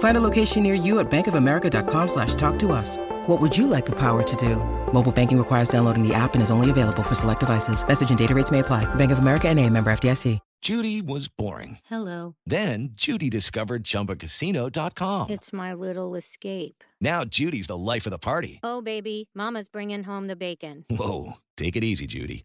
Find a location near you at bankofamerica.com slash talk to us. What would you like the power to do? Mobile banking requires downloading the app and is only available for select devices. Message and data rates may apply. Bank of America and a member FDIC. Judy was boring. Hello. Then Judy discovered ChumbaCasino.com. It's my little escape. Now Judy's the life of the party. Oh, baby, Mama's bringing home the bacon. Whoa, take it easy, Judy.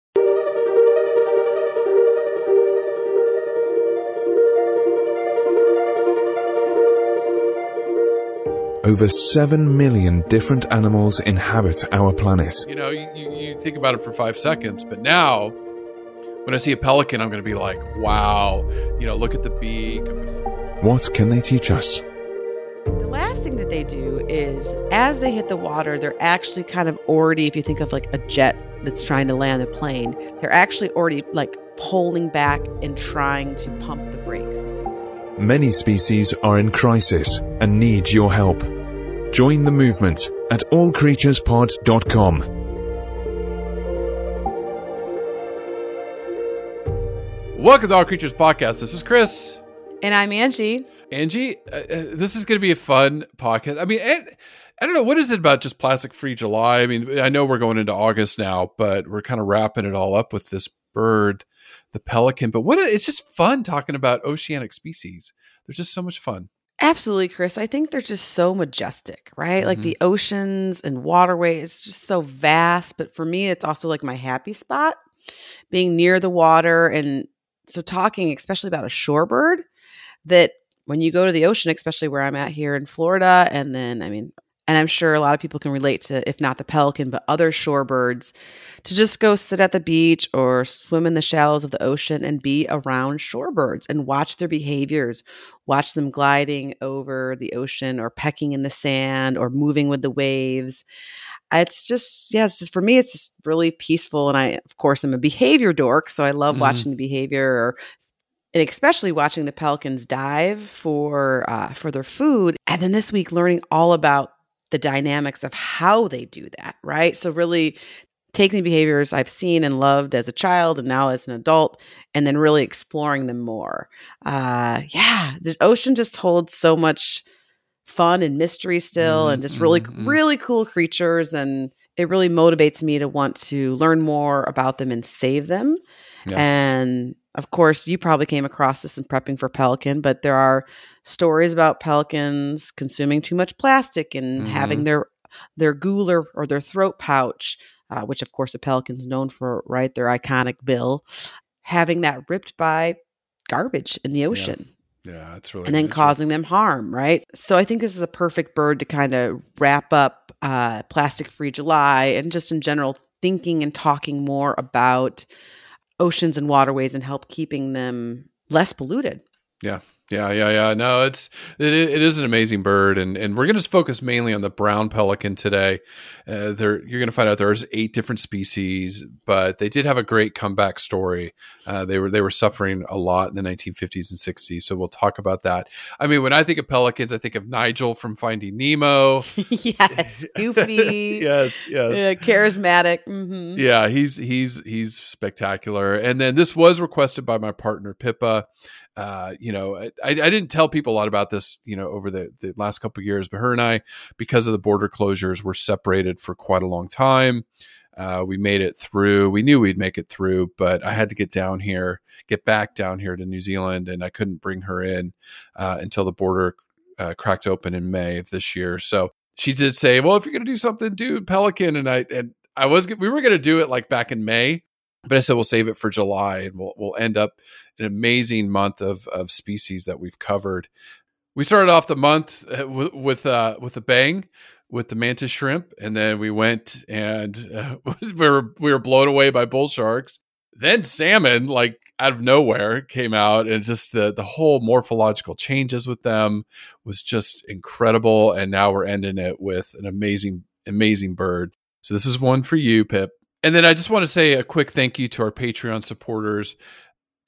Over 7 million different animals inhabit our planet. You know, you, you, you think about it for five seconds, but now when I see a pelican, I'm going to be like, wow, you know, look at the beak. What can they teach us? The last thing that they do is as they hit the water, they're actually kind of already, if you think of like a jet that's trying to land a plane, they're actually already like pulling back and trying to pump the brakes. Many species are in crisis and need your help. Join the movement at allcreaturespod.com. Welcome to All Creatures Podcast. This is Chris. And I'm Angie. Angie, uh, uh, this is going to be a fun podcast. I mean, and, I don't know what is it about just plastic free July. I mean, I know we're going into August now, but we're kind of wrapping it all up with this bird, the pelican. But what it's just fun talking about oceanic species. They're just so much fun. Absolutely, Chris. I think they're just so majestic, right? Like Mhm. the oceans and waterways, it's just so vast. But for me, it's also like my happy spot, being near the water. And so, talking especially about a shorebird that when you go to the ocean, especially where I'm at here in Florida, and then, I mean, and I'm sure a lot of people can relate to, if not the pelican, but other shorebirds, to just go sit at the beach or swim in the shallows of the ocean and be around shorebirds and watch their behaviors, watch them gliding over the ocean or pecking in the sand or moving with the waves. It's just, yeah, it's just for me, it's just really peaceful. And I, of course, I'm a behavior dork, so I love Mhm. watching the behavior or and especially watching the pelicans dive for uh, for their food. And then this week, learning all about the dynamics of how they do that. Right. So really taking behaviors I've seen and loved as a child and now as an adult, and then really exploring them more. Uh, yeah, the ocean just holds so much fun and mystery still, and just really, mhm. really cool creatures. And it really motivates me to want to learn more about them and save them. Yeah. And of course, you probably came across this in prepping for Pelican, but there are stories about pelicans consuming too much plastic and having their their gular or their throat pouch, uh, which of course a pelican's known for, right? Their iconic bill, having that ripped by garbage in the ocean Yeah, it's really and then causing them harm, right? So I think this is a perfect bird to kind of wrap up uh, Plastic Free July and just in general thinking and talking more about oceans and waterways and help keeping them less polluted. Yeah, yeah, yeah, yeah. No, it's it, it is an amazing bird, and and we're going to focus mainly on the brown pelican today. Uh, there, you're going to find out there's eight different species, but they did have a great comeback story. Uh, they were they were suffering a lot in the 1950s and 60s, so we'll talk about that. I mean, when I think of pelicans, I think of Nigel from Finding Nemo. yes, goofy, yes, yes. uh, charismatic. hmm Yeah, he's he's he's spectacular. And then this was requested by my partner Pippa. Uh, you know, I, I didn't tell people a lot about this, you know, over the, the last couple of years, but her and I, because of the border closures, were separated for quite a long time. Uh, we made it through. We knew we'd make it through, but I had to get down here, get back down here to New Zealand, and I couldn't bring her in uh, until the border uh, cracked open in May of this year. So she did say, "Well, if you're going to do something, do Pelican." And I and I was we were going to do it like back in May, but I said we'll save it for July, and we'll we'll end up an amazing month of of species that we've covered. We started off the month uh, with with, uh, with a bang with the mantis shrimp, and then we went and uh, we were we were blown away by bull sharks. Then salmon, like out of nowhere, came out, and just the the whole morphological changes with them was just incredible. And now we're ending it with an amazing, amazing bird. So this is one for you, Pip. And then I just want to say a quick thank you to our Patreon supporters.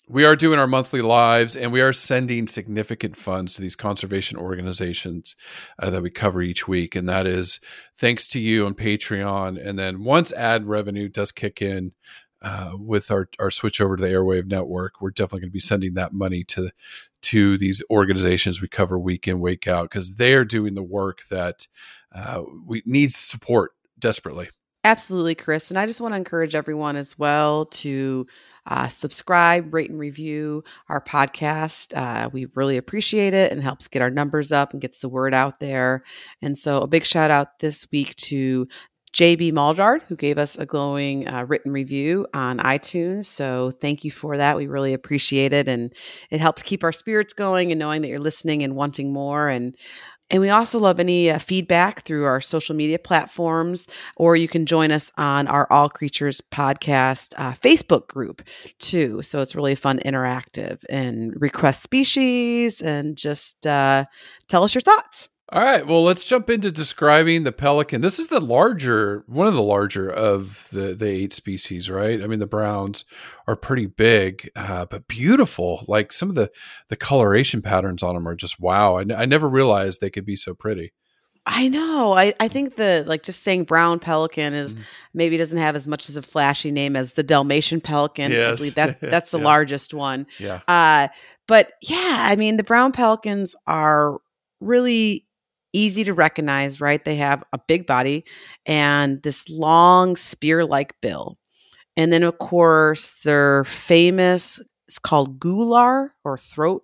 We are doing our monthly lives and we are sending significant funds to these conservation organizations uh, that we cover each week and that is thanks to you on patreon. And then once ad revenue does kick in uh, with our, our switch over to the airwave network we're definitely going to be sending that money to to these organizations we cover week in week out because they're doing the work that uh, we needs support desperately Absolutely, Chris. And I just want to encourage everyone as well to uh, subscribe, rate, and review our podcast. Uh, we really appreciate it and helps get our numbers up and gets the word out there. And so, a big shout out this week to JB Maldard, who gave us a glowing uh, written review on iTunes. So thank you for that. We really appreciate it. And it helps keep our spirits going and knowing that you're listening and wanting more. And and we also love any uh, feedback through our social media platforms, or you can join us on our All Creatures podcast uh, Facebook group too. So it's really fun, interactive, and request species and just uh, tell us your thoughts. All right, well, let's jump into describing the pelican. This is the larger, one of the larger of the the eight species, right? I mean, the browns are pretty big, uh, but beautiful. Like some of the the coloration patterns on them are just wow. I, n- I never realized they could be so pretty. I know. I, I think the like just saying brown pelican is Mhm. maybe doesn't have as much as a flashy name as the Dalmatian pelican. I Yes. believe that that's the Yeah. largest one. Yeah, Uh, but yeah, I mean, the brown pelicans are really easy to recognize, right? They have a big body and this long spear like bill. And then, of course, they're famous. It's called gular or throat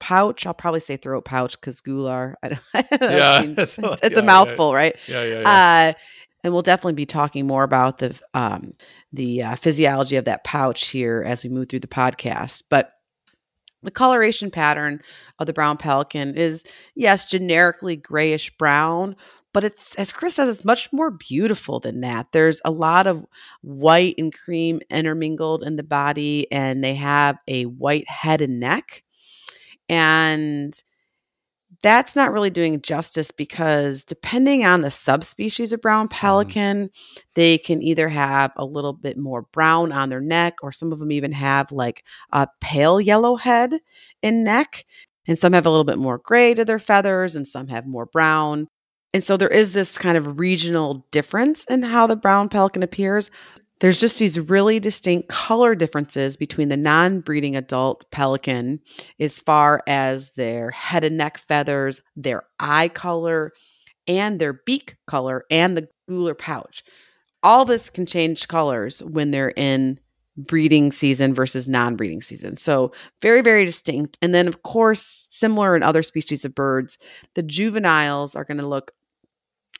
pouch. I'll probably say throat pouch because gular. I don't, Yeah, that's it's what- a yeah, yeah. mouthful, right? yeah, yeah. yeah. Uh, and we'll definitely be talking more about the um, the uh, physiology of that pouch here as we move through the podcast. But the coloration pattern of the brown pelican is yes, generically grayish brown, but it's as Chris says, it's much more beautiful than that. There's a lot of white and cream intermingled in the body, and they have a white head and neck. And that's not really doing justice because depending on the subspecies of brown mm-hmm. pelican, they can either have a little bit more brown on their neck, or some of them even have like a pale yellow head and neck. And some have a little bit more gray to their feathers, and some have more brown. And so there is this kind of regional difference in how the brown pelican appears. There's just these really distinct color differences between the non breeding adult pelican as far as their head and neck feathers, their eye color, and their beak color, and the gular pouch. All this can change colors when they're in breeding season versus non breeding season. So, very, very distinct. And then, of course, similar in other species of birds, the juveniles are going to look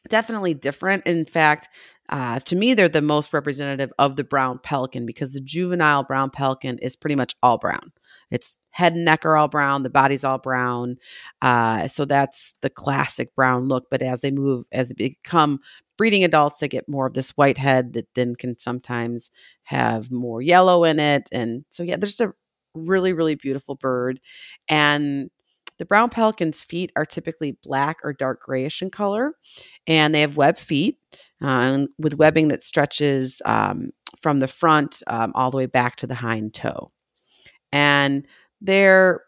definitely different. In fact, uh, to me, they're the most representative of the brown pelican because the juvenile brown pelican is pretty much all brown. Its head and neck are all brown, the body's all brown. Uh, so that's the classic brown look. But as they move, as they become breeding adults, they get more of this white head that then can sometimes have more yellow in it. And so, yeah, there's a really, really beautiful bird. And the brown pelican's feet are typically black or dark grayish in color, and they have webbed feet uh, with webbing that stretches um, from the front um, all the way back to the hind toe. And their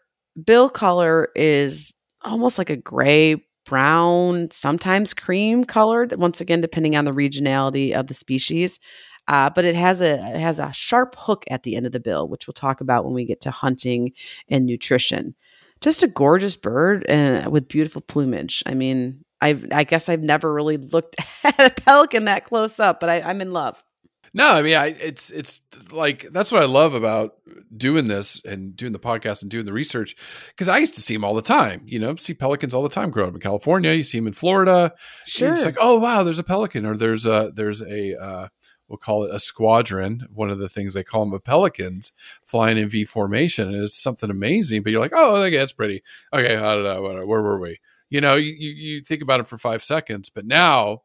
bill color is almost like a gray brown, sometimes cream colored, once again, depending on the regionality of the species. Uh, but it has a it has a sharp hook at the end of the bill, which we'll talk about when we get to hunting and nutrition. Just a gorgeous bird and with beautiful plumage. I mean, I've I guess I've never really looked at a pelican that close up, but I, I'm in love. No, I mean, I, it's it's like that's what I love about doing this and doing the podcast and doing the research because I used to see them all the time. You know, see pelicans all the time growing up in California. You see them in Florida. Sure. It's like, oh wow, there's a pelican, or there's a there's a uh, we'll call it a squadron. One of the things they call them, a pelicans flying in V formation, and it's something amazing. But you're like, oh, okay, it's pretty. Okay, I don't know, where were we? You know, you, you think about it for five seconds, but now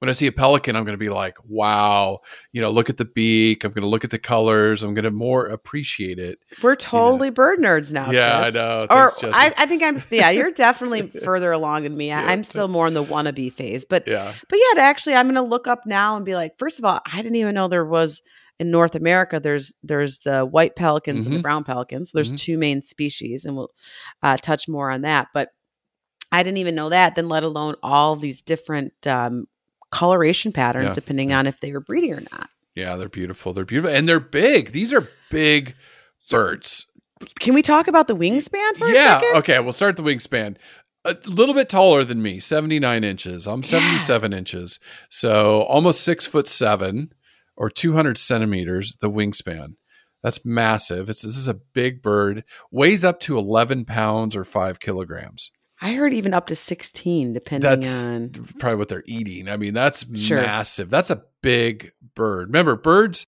when I see a pelican, I'm going to be like, wow, you know, look at the beak. I'm going to look at the colors. I'm going to more appreciate it. We're totally bird nerds now. Yeah, Chris. I know. Or Thanks. I, I think I'm. Yeah, you're definitely further along than me. Yeah. I'm still more in the wannabe phase. But Yeah. but yeah, actually, I'm going to look up now and be like, first of all, I didn't even know there was in North America. There's there's the white pelicans and the Mhm. brown pelicans. So there's Mhm. two main species, and we'll uh, touch more on that. But I didn't even know that. Then let alone all these different um, coloration patterns, Yeah, depending on if they were breeding or not. Yeah, they're beautiful. They're beautiful. And they're big. These are big birds. Can we talk about the wingspan for a yeah. Okay. We'll start the wingspan. A little bit taller than me, 79 inches. I'm 77 inches. So almost six foot seven or 200 centimeters, the wingspan. That's massive. It's, this is a big bird, weighs up to 11 pounds or five kilograms. I heard even up to 16, depending That's on. probably what they're eating. I mean, that's Sure. massive. That's a big bird. Remember, birds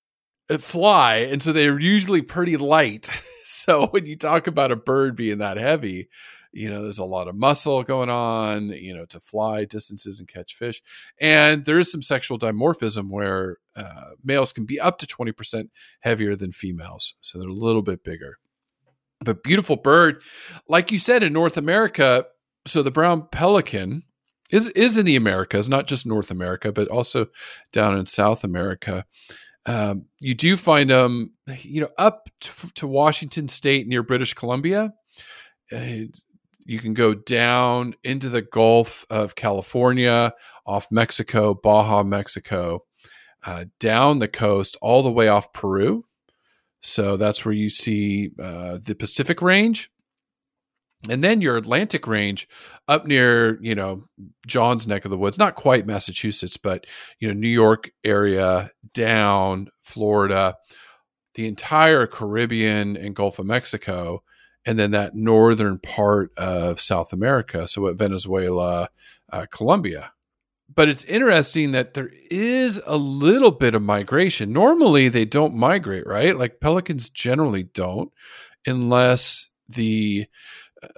uh, fly, and so they're usually pretty light. so when you talk about a bird being that heavy, you know, there's a lot of muscle going on, you know, to fly distances and catch fish. And there is some sexual dimorphism where uh, males can be up to 20% heavier than females. So they're a little bit bigger. But beautiful bird. Like you said, in North America, so the brown pelican is is in the Americas, not just North America, but also down in South America. Um, you do find them, you know, up to, to Washington State near British Columbia. Uh, you can go down into the Gulf of California, off Mexico, Baja, Mexico, uh, down the coast, all the way off Peru. So that's where you see uh, the Pacific Range. And then your Atlantic range up near, you know, John's neck of the woods, not quite Massachusetts, but, you know, New York area, down Florida, the entire Caribbean and Gulf of Mexico, and then that northern part of South America. So at Venezuela, uh, Colombia. But it's interesting that there is a little bit of migration. Normally, they don't migrate, right? Like pelicans generally don't, unless the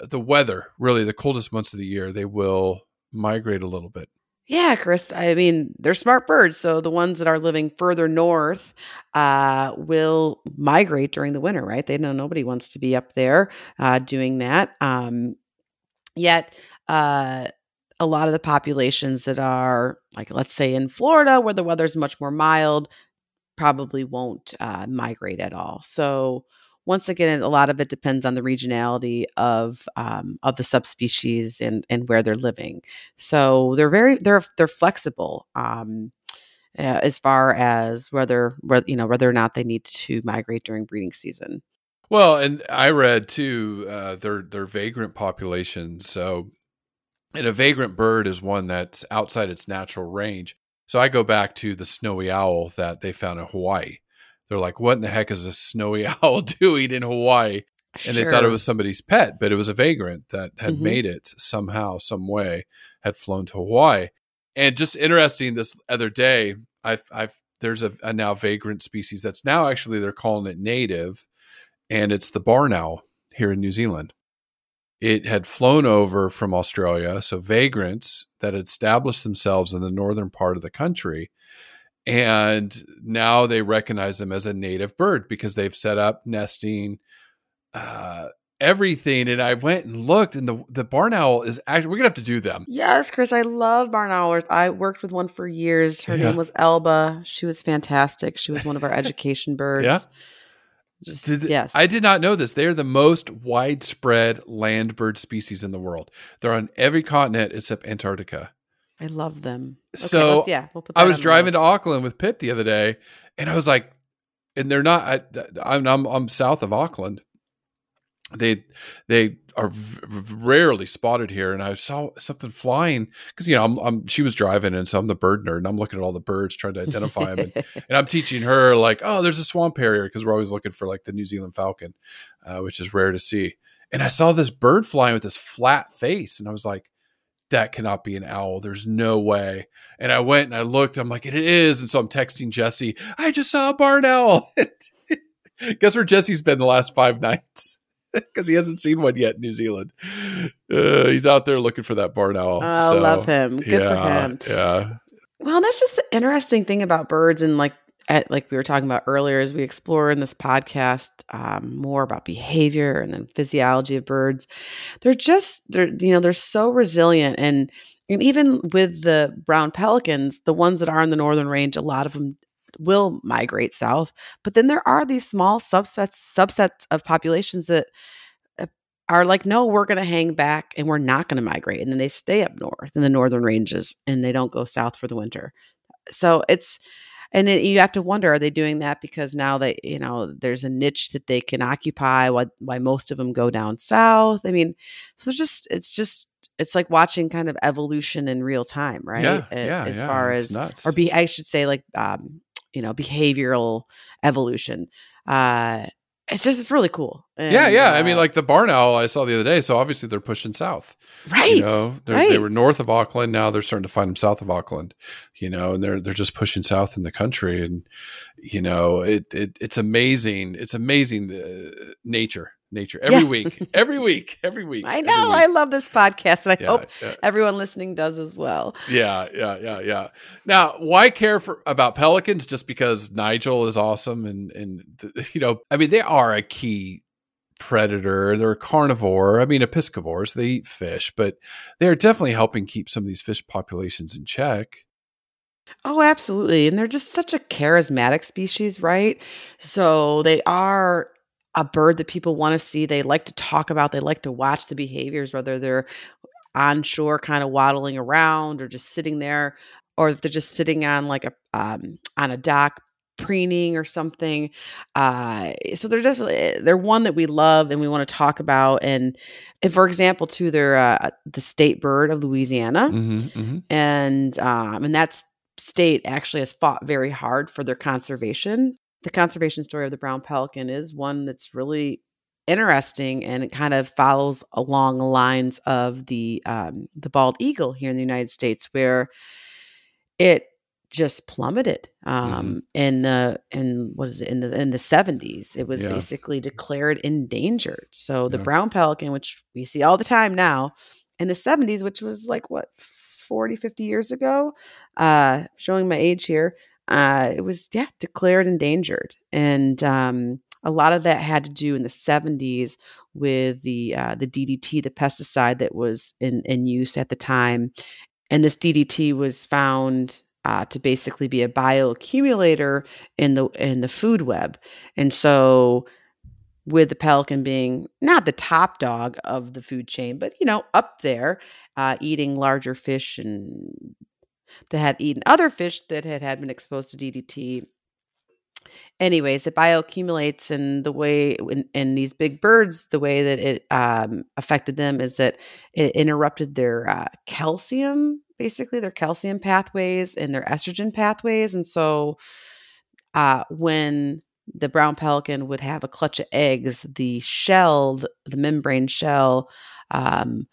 the weather, really the coldest months of the year, they will migrate a little bit. Yeah, Chris. I mean, they're smart birds. So the ones that are living further north uh, will migrate during the winter, right? They know nobody wants to be up there uh, doing that. Um, yet, uh, a lot of the populations that are, like, let's say in Florida, where the weather's much more mild, probably won't uh, migrate at all. So, once again, a lot of it depends on the regionality of um, of the subspecies and and where they're living. So they're very they're they're flexible um, uh, as far as whether whether you know whether or not they need to migrate during breeding season. Well, and I read too, uh, their vagrant populations. So, and a vagrant bird is one that's outside its natural range. So I go back to the snowy owl that they found in Hawaii. They're like, what in the heck is a snowy owl doing in Hawaii? And they thought it was somebody's pet, but it was a vagrant that had Mhm. made it somehow, some way, had flown to Hawaii. And just interesting, this other day, I've, I've there's a, a now vagrant species that's now actually they're calling it native, and it's the barn owl here in New Zealand. It had flown over from Australia, so vagrants that had established themselves in the northern part of the country. And now they recognize them as a native bird because they've set up nesting, uh, everything. And I went and looked, and the the barn owl is actually we're gonna have to do them. Yes, Chris, I love barn owls. I worked with one for years. Her Yeah. name was Elba. She was fantastic. She was one of our education birds. Yeah. Just, Did- yes. I did not know this. They are the most widespread land bird species in the world. They're on every continent except Antarctica. I love them. Okay, So, let's- yeah, we'll put I was driving to. Auckland with Pip the other day, and I was like, and they're not. I, I'm, I'm I'm south of Auckland. They they are v- rarely spotted here, and I saw something flying because you know I'm, I'm she was driving, and so I'm the bird nerd, and I'm looking at all the birds trying to identify them, and, and I'm teaching her like, oh, there's a swamp harrier because we're always looking for like the New Zealand falcon, uh, which is rare to see. And I saw this bird flying with this flat face, and I was like, that cannot be an owl. There's no way. And I went and I looked. I'm like, it is. And so I'm texting Jesse. I just saw a barn owl. Guess where Jesse's been the last five nights? because he hasn't seen one yet in New Zealand. Uh, he's out there looking for that barn owl. I so, love him. Good for him. Yeah. Well, that's just the interesting thing about birds, and like at, like we were talking about earlier, as we explore in this podcast um, more about behavior and then physiology of birds. They're just they're you know they're so resilient, and and even with the brown pelicans, the ones that are in the northern range, a lot of them will migrate south. But then there are these small subsets subsets of populations that uh, are like, no, we're going to hang back and we're not going to migrate, and then they stay up north in the northern ranges and they don't go south for the winter. So it's and then you have to wonder are they doing that because now that you know there's a niche that they can occupy why why most of them go down south i mean so it's just it's just it's like watching kind of evolution in real time right Yeah. A- Yeah. as yeah, far it's as nuts. or be i should say like um you know behavioral evolution uh it's just it's really cool yeah, And, yeah. I mean, uh, like the barn owl I saw the other day. So obviously they're pushing south. right You know, they're, right they were north of Auckland. Now they're starting to find them south of Auckland. You know, and they're they're just pushing south in the country, and you know, it, it it's amazing. It's amazing uh, nature, nature every Yeah. week, every week, every week. i know week. i love this podcast and i Yeah, hope yeah. everyone listening does as well Yeah, yeah, yeah, yeah. Now, why care for about pelicans? Just because Nigel is awesome, and and you know, I mean, they are a key predator. They're a carnivore. I mean, a piscivore, they eat fish, but they're definitely helping keep some of these fish populations in check. Oh, absolutely. And they're just such a charismatic species, right? So they are a bird that people want to see. They like to talk about, they like to watch the behaviors, whether they're on shore kind of waddling around or just sitting there, or if they're just sitting on like a um, on a dock preening or something. Uh, so they're just they're one that we love and we want to talk about. And, and for example, too, they're uh, the state bird of Louisiana Mm-hmm, mm-hmm. and um, and that's state actually has fought very hard for their conservation. The conservation story of the brown pelican is one that's really interesting, and it kind of follows along the lines of the um, the bald eagle here in the United States, where it just plummeted um in the in what is it in the in the 70s it was Yeah. basically declared endangered so the Yeah. brown pelican which we see all the time now in the 70s which was like what 40 50 years ago uh showing my age here uh it was yeah declared endangered and um a lot of that had to do in the 70s with the uh, the DDT, the pesticide that was in, in use at the time. And this DDT was found uh, to basically be a bioaccumulator in the in the food web. And so with the pelican being not the top dog of the food chain, but you know, up there, uh, eating larger fish and that had eaten other fish that had, had been exposed to DDT. Anyways, it bioaccumulates, and the way in, in these big birds, the way that it um, affected them is that it interrupted their uh, calcium, basically their calcium pathways and their estrogen pathways, and so uh, when the brown pelican would have a clutch of eggs, the shell, the membrane shell, um,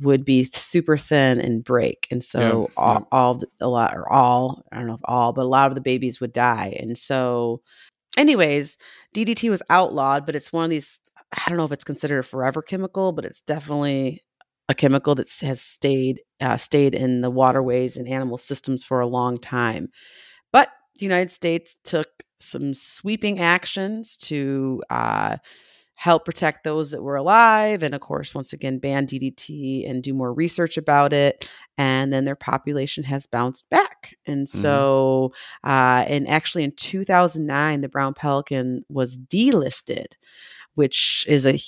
would be super thin and break, and so Yeah, all, yeah. all a lot or all I don't know if all, but a lot of the babies would die, and so, anyways, DDT was outlawed, but it's one of these. I don't know if it's considered a forever chemical, but it's definitely a chemical that has stayed uh, stayed in the waterways and animal systems for a long time. But the United States took some sweeping actions to uh, help protect those that were alive, and of course, once again, ban DDT and do more research about it. And then their population has bounced back. And so, uh, and actually, in 2009, the brown pelican was delisted, which is a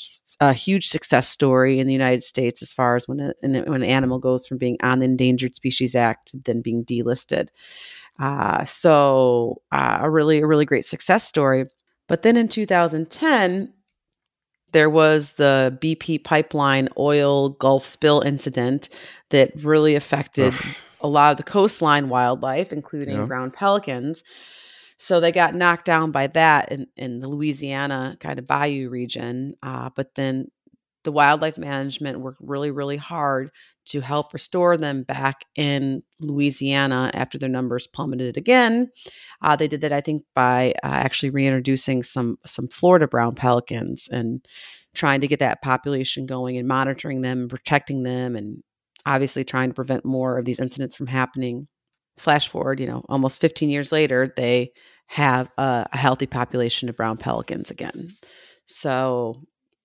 a huge success story in the United States as far as when a, when an animal goes from being on the Endangered Species Act to then being delisted. Uh, so uh, a really a really great success story. But then in 2010, there was the BP pipeline oil Gulf spill incident that really affected a lot of the coastline wildlife, including Yeah. brown pelicans. So they got knocked down by that in, in the Louisiana kind of bayou region. Uh, but then the wildlife management worked really, really hard to help restore them back in Louisiana after their numbers plummeted again. Uh, they did that, I think, by uh, actually reintroducing some some Florida brown pelicans and trying to get that population going and monitoring them and protecting them and obviously trying to prevent more of these incidents from happening. Flash forward, you know, almost 15 years later, they have a, a healthy population of brown pelicans again. So,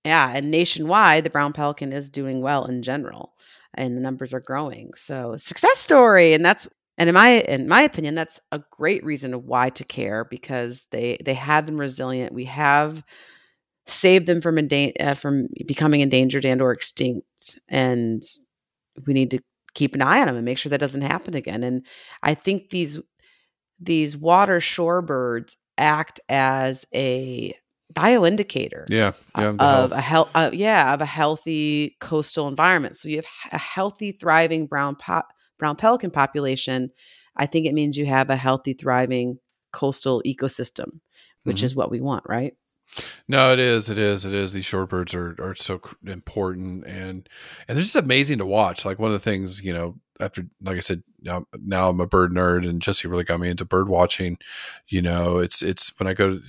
yeah, and nationwide, the brown pelican is doing well in general, and the numbers are growing. So, success story, and that's and in my in my opinion, that's a great reason why to care because they they have been resilient. We have saved them from endan- uh, from becoming endangered and or extinct, and we need to keep an eye on them and make sure that doesn't happen again. And I think these these water shorebirds act as a bioindicator Yeah, yeah. of health. a health uh, yeah of a healthy coastal environment so you have a healthy thriving brown po- brown pelican population i think it means you have a healthy thriving coastal ecosystem which Mhm. is what we want right No, it is. It is. It is. These shorebirds are are so important, and and they're just amazing to watch. Like one of the things, you know, after like I said, now, now I'm a bird nerd, and Jesse really got me into bird watching. You know, it's it's when I go, to,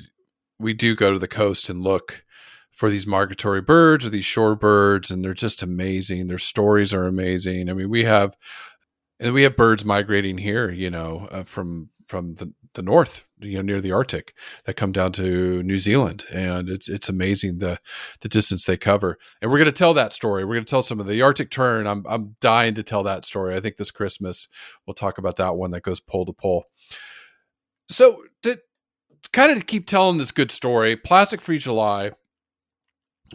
we do go to the coast and look for these migratory birds or these shorebirds, and they're just amazing. Their stories are amazing. I mean, we have and we have birds migrating here. You know, uh, from from the the north, you know, near the Arctic that come down to New Zealand, and it's it's amazing the the distance they cover. And we're going to tell that story. We're going to tell some of the Arctic tern. I'm I'm dying to tell that story. I think this Christmas we'll talk about that one that goes pole to pole. So to kind of keep telling this good story, Plastic Free July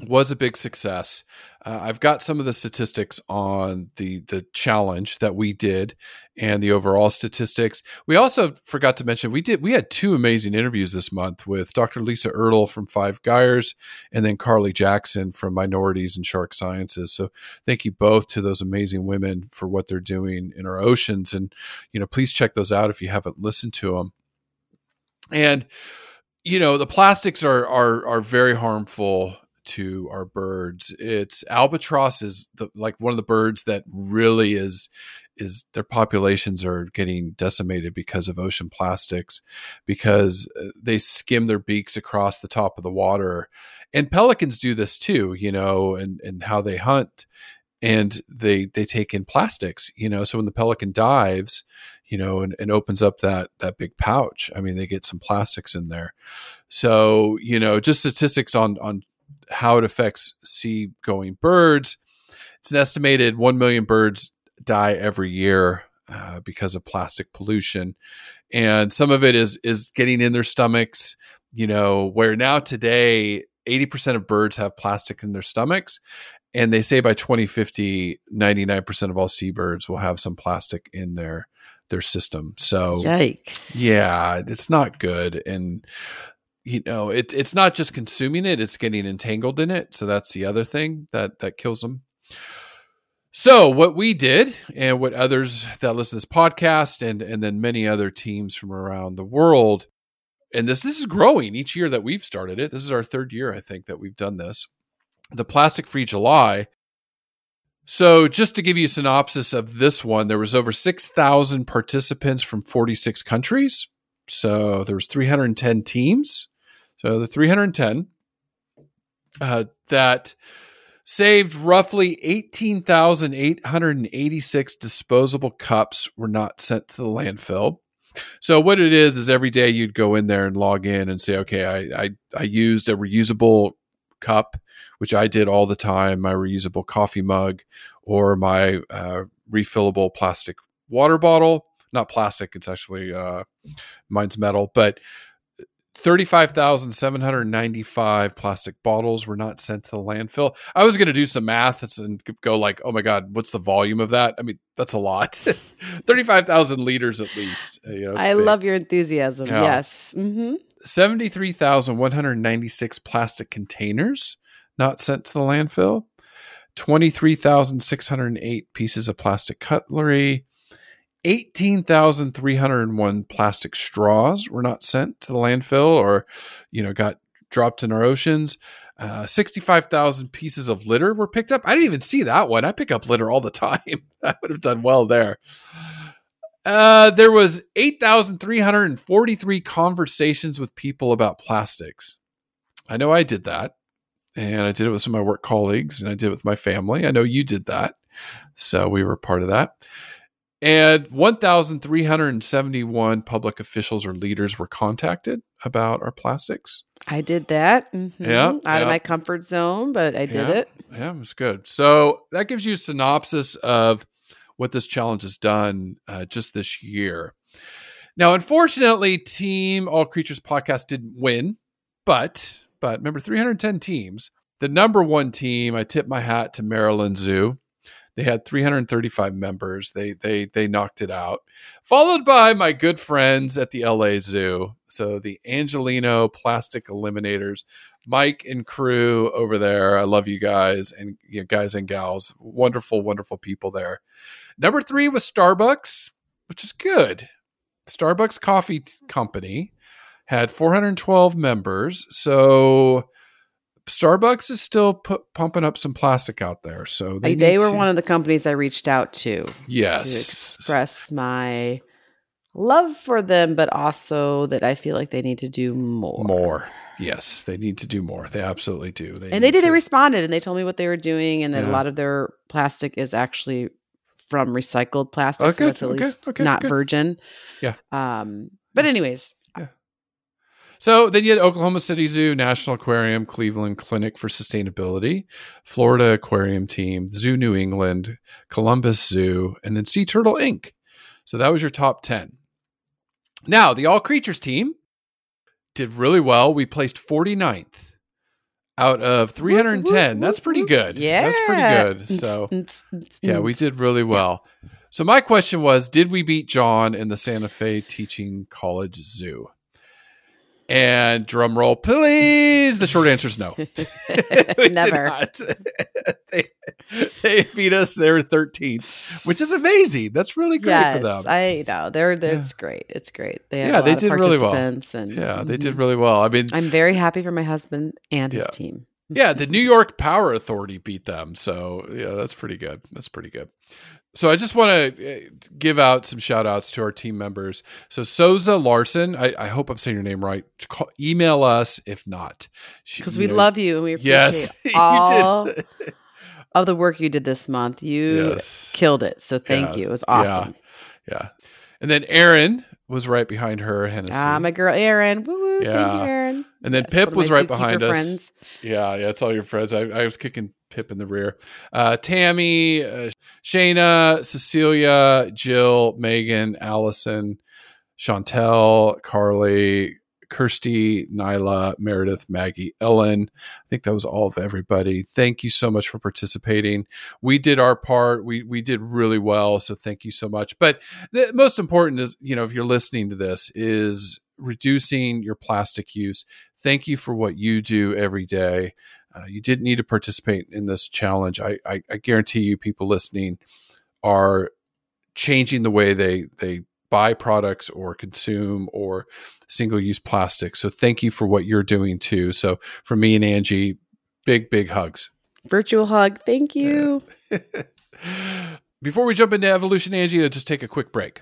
was a big success. Uh, I've got some of the statistics on the the challenge that we did and the overall statistics. We also forgot to mention we did we had two amazing interviews this month with Dr. Lisa Erdle from Five Gyres and then Carlee Jackson from Minorities in Shark Sciences. So thank you both to those amazing women for what they're doing in our oceans and you know please check those out if you haven't listened to them. And you know the plastics are are are very harmful to our birds. It's albatross is the, like one of the birds that really is is their populations are getting decimated because of ocean plastics because uh, they skim their beaks across the top of the water. And pelicans do this too, you know, and and how they hunt and they they take in plastics, you know. So when the pelican dives, you know, and, and opens up that that big pouch, I mean, they get some plastics in there. So you know, just statistics on on how it affects sea-going birds. It's an estimated one million birds die every year uh, because of plastic pollution, and some of it is is getting in their stomachs. You know, where now today, eighty percent of birds have plastic in their stomachs, and they say by 2050, 99 percent of all seabirds will have some plastic in their their system. So yikes yeah, it's not good. And you know, it, it's not just consuming it, it's getting entangled in it. So that's the other thing that that kills them. So what we did and what others that listen to this podcast and and then many other teams from around the world and this this is growing each year that we've started it. This is our third year I think that we've done this. The Plastic Free July so, just to give you a synopsis of this one, there was over 6,000 participants from 46 countries. So, there was 310 teams. So, the 310 uh, that saved roughly 18,886 disposable cups were not sent to the landfill. So, what it is is every day you'd go in there and log in and say, okay, I, I, I used a reusable cup, which I did all the time, my reusable coffee mug or my uh, refillable plastic water bottle. Not plastic, it's actually uh, mine's metal, but 35,795 plastic bottles were not sent to the landfill. I was going to do some math and go like, "Oh my god, what's the volume of that?" I mean, that's a lot. 35,000 liters at least. You know, i big. love your enthusiasm Yeah. yes hmm 73,196 plastic containers not sent to the landfill, 23,608 pieces of plastic cutlery, 18,301 plastic straws were not sent to the landfill or, you know, got dropped in our oceans. Uh, 65,000 pieces of litter were picked up. I didn't even see that one. I pick up litter all the time. I would have done well there. Uh, there was 8,343 conversations with people about plastics. I know I did that. And I did it with some of my work colleagues, and I did it with my family. I know you did that, so we were part of that. And 1,371 public officials or leaders were contacted about our plastics. I did that. Mhm. Yeah, Out yeah. of my comfort zone, but I did Yeah. it. Yeah, it was good. So that gives you a synopsis of what this challenge has done uh, just this year. Now, unfortunately, Team All Creatures podcast didn't win, but but remember, 310 teams. The number one team, I tip my hat to Maryland Zoo. They had 335 members. They they they knocked it out. Followed by my good friends at the LA Zoo. So the Angelino Plastic Eliminators, Mike and crew over there. I love you guys and you know, guys and gals. Wonderful, wonderful people there. Number three was Starbucks, which is good. Starbucks Coffee Company had 412 members. So Starbucks is still pu- pumping up some plastic out there. So They, they, were to- one of the companies I reached out to Yes. to express my love for them, but also that I feel like they need to do more. More. Yes, they need to do more. They absolutely do. They And they did. They responded and they told me what they were doing, and that Yeah. a lot of their plastic is actually from recycled plastic, Oh, so it's at Okay. least Okay. not virgin. Yeah. Um. But anyways, So then you had Oklahoma City Zoo, National Aquarium, Cleveland Clinic for Sustainability, Florida Aquarium Team, Zoo New England, Columbus Zoo, and then Sea Turtle Inc. So that was your top 10. Now, the All Creatures team did really well. We placed 49th out of 310. That's pretty good. yeah, That's pretty good. So, yeah, we did really well. So my question was, did we beat John in the Santa Fe Teaching College Zoo? And drum roll, please. The short answer is no. Never. they, they beat us. They were 13th, which is amazing. That's really great yes, for them. I know. They're, they're Yeah. it's great. It's great. They Yeah, they did really well. And, yeah, they Mhm. did really well. I mean, I'm very happy for my husband and his team. yeah, the New York Power Authority beat them. So, yeah, that's pretty good. That's pretty good. So, I just want to give out some shout outs to our team members. So, Soza Larson, I, I hope I'm saying your name right. Call, email us if not. Because we know- love you and we appreciate Yes, all of the work you did this month. You Yes. killed it. So thank Yeah. you. It was Yeah. awesome. Yeah. And then Erin was right behind her, Hennessy. Ah, my girl Erin. Woo woo. Thank you, Yeah. And then That's Pip was right behind us. friends. Yeah, yeah, it's all your friends. I, I was kicking Pip in the rear. Uh, Tammy, uh, Shayna, Cecilia, Jill, Megan, Allison, Chantel, Carly, Kirsty, Nyla, Meredith, Maggie, Ellen. I think that was all of everybody. Thank you so much for participating. We did our part. We we did really well. So thank you so much. But the most important is, you know, if you're listening to this, is reducing your plastic use. Thank you for what you do every day. Uh, you didn't need to participate in this challenge. I, I, I guarantee you, people listening are changing the way they they buy products or consume or single use plastic. So thank you for what you're doing too. So for me and Angie, big big hugs. Virtual hug. Thank you. Before we jump into evolution, Angie, let's just take a quick break.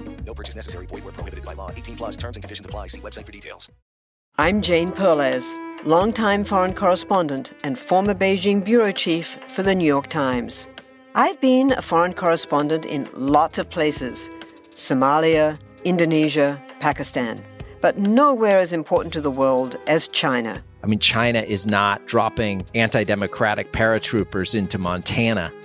No purchase necessary. Void where prohibited by law. 18 plus terms and conditions apply. See website for details. I'm Jane Perlez, longtime foreign correspondent and former Beijing bureau chief for the New York Times. I've been a foreign correspondent in lots of places Somalia, Indonesia, Pakistan, but nowhere as important to the world as China. I mean, China is not dropping anti democratic paratroopers into Montana.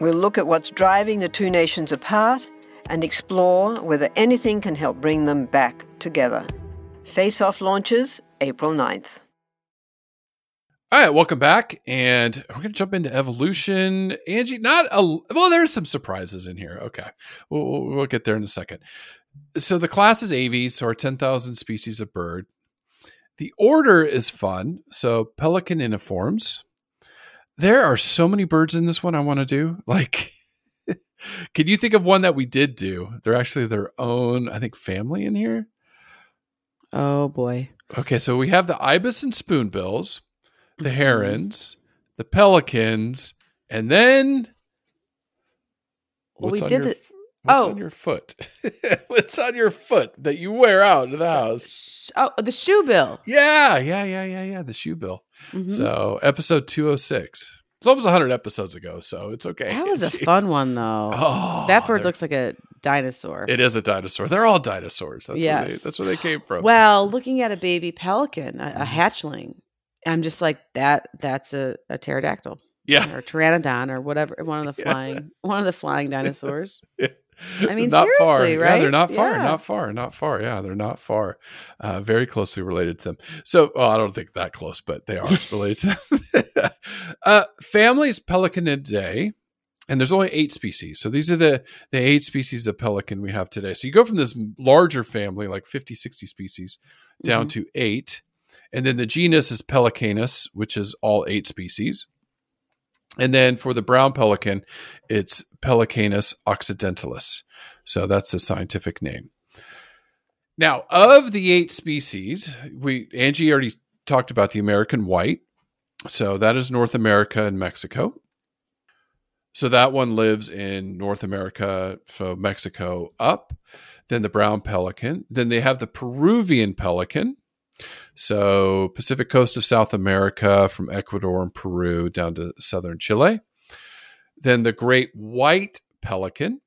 We'll look at what's driving the two nations apart and explore whether anything can help bring them back together. Face Off launches April 9th. All right, welcome back, and we're going to jump into evolution. Angie, not a well. There's some surprises in here. Okay, we'll, we'll, get there in a second. So the class is aves, so our ten thousand species of bird. The order is fun. So Pelecaniformes. There are so many birds in this one. I want to do like. can you think of one that we did do? They're actually their own, I think, family in here. Oh boy. Okay, so we have the ibis and spoonbills the Mm-hmm. herons, the pelicans, and then Well, what's we on did your the- what's oh. on your foot? what's on your foot that you wear out of the house? Oh, the shoe bill. Yeah, yeah, yeah, yeah, yeah. The shoe bill. Mhm. So episode two oh six. It's almost hundred episodes ago, so it's okay. that was a fun one though. Oh, that bird looks like a dinosaur. It is a dinosaur. They're all dinosaurs. That's where they. That's where they came from. Well, looking at a baby pelican, a, Mm-hmm. a hatchling, I'm just like that. That's a, a pterodactyl yeah. or pteranodon or whatever. One of the Yeah. flying, one of the flying dinosaurs. I mean, not far. seriously, Yeah, they're not far. Yeah. Not far. Not far. Yeah, they're not far. Uh, very closely related to them. So, well, I don't think that close, but they are related to them. uh, families Pelicanidae, and there's only eight species. So these are the the eight species of pelican we have today. So you go from this larger family, like 50, 60 species, down Mhm. to eight, and then the genus is Pelecanus, which is all eight species. And then for the brown pelican, it's Pelecanus occidentalis. So that's the scientific name. Now, of the eight species, we Angie already talked about the American white. So that is North America and Mexico. So that one lives in North America, so Mexico up. Then the brown pelican. Then they have the Peruvian pelican. So Pacific coast of South America from Ecuador and Peru down to southern Chile. Then the great white pelican.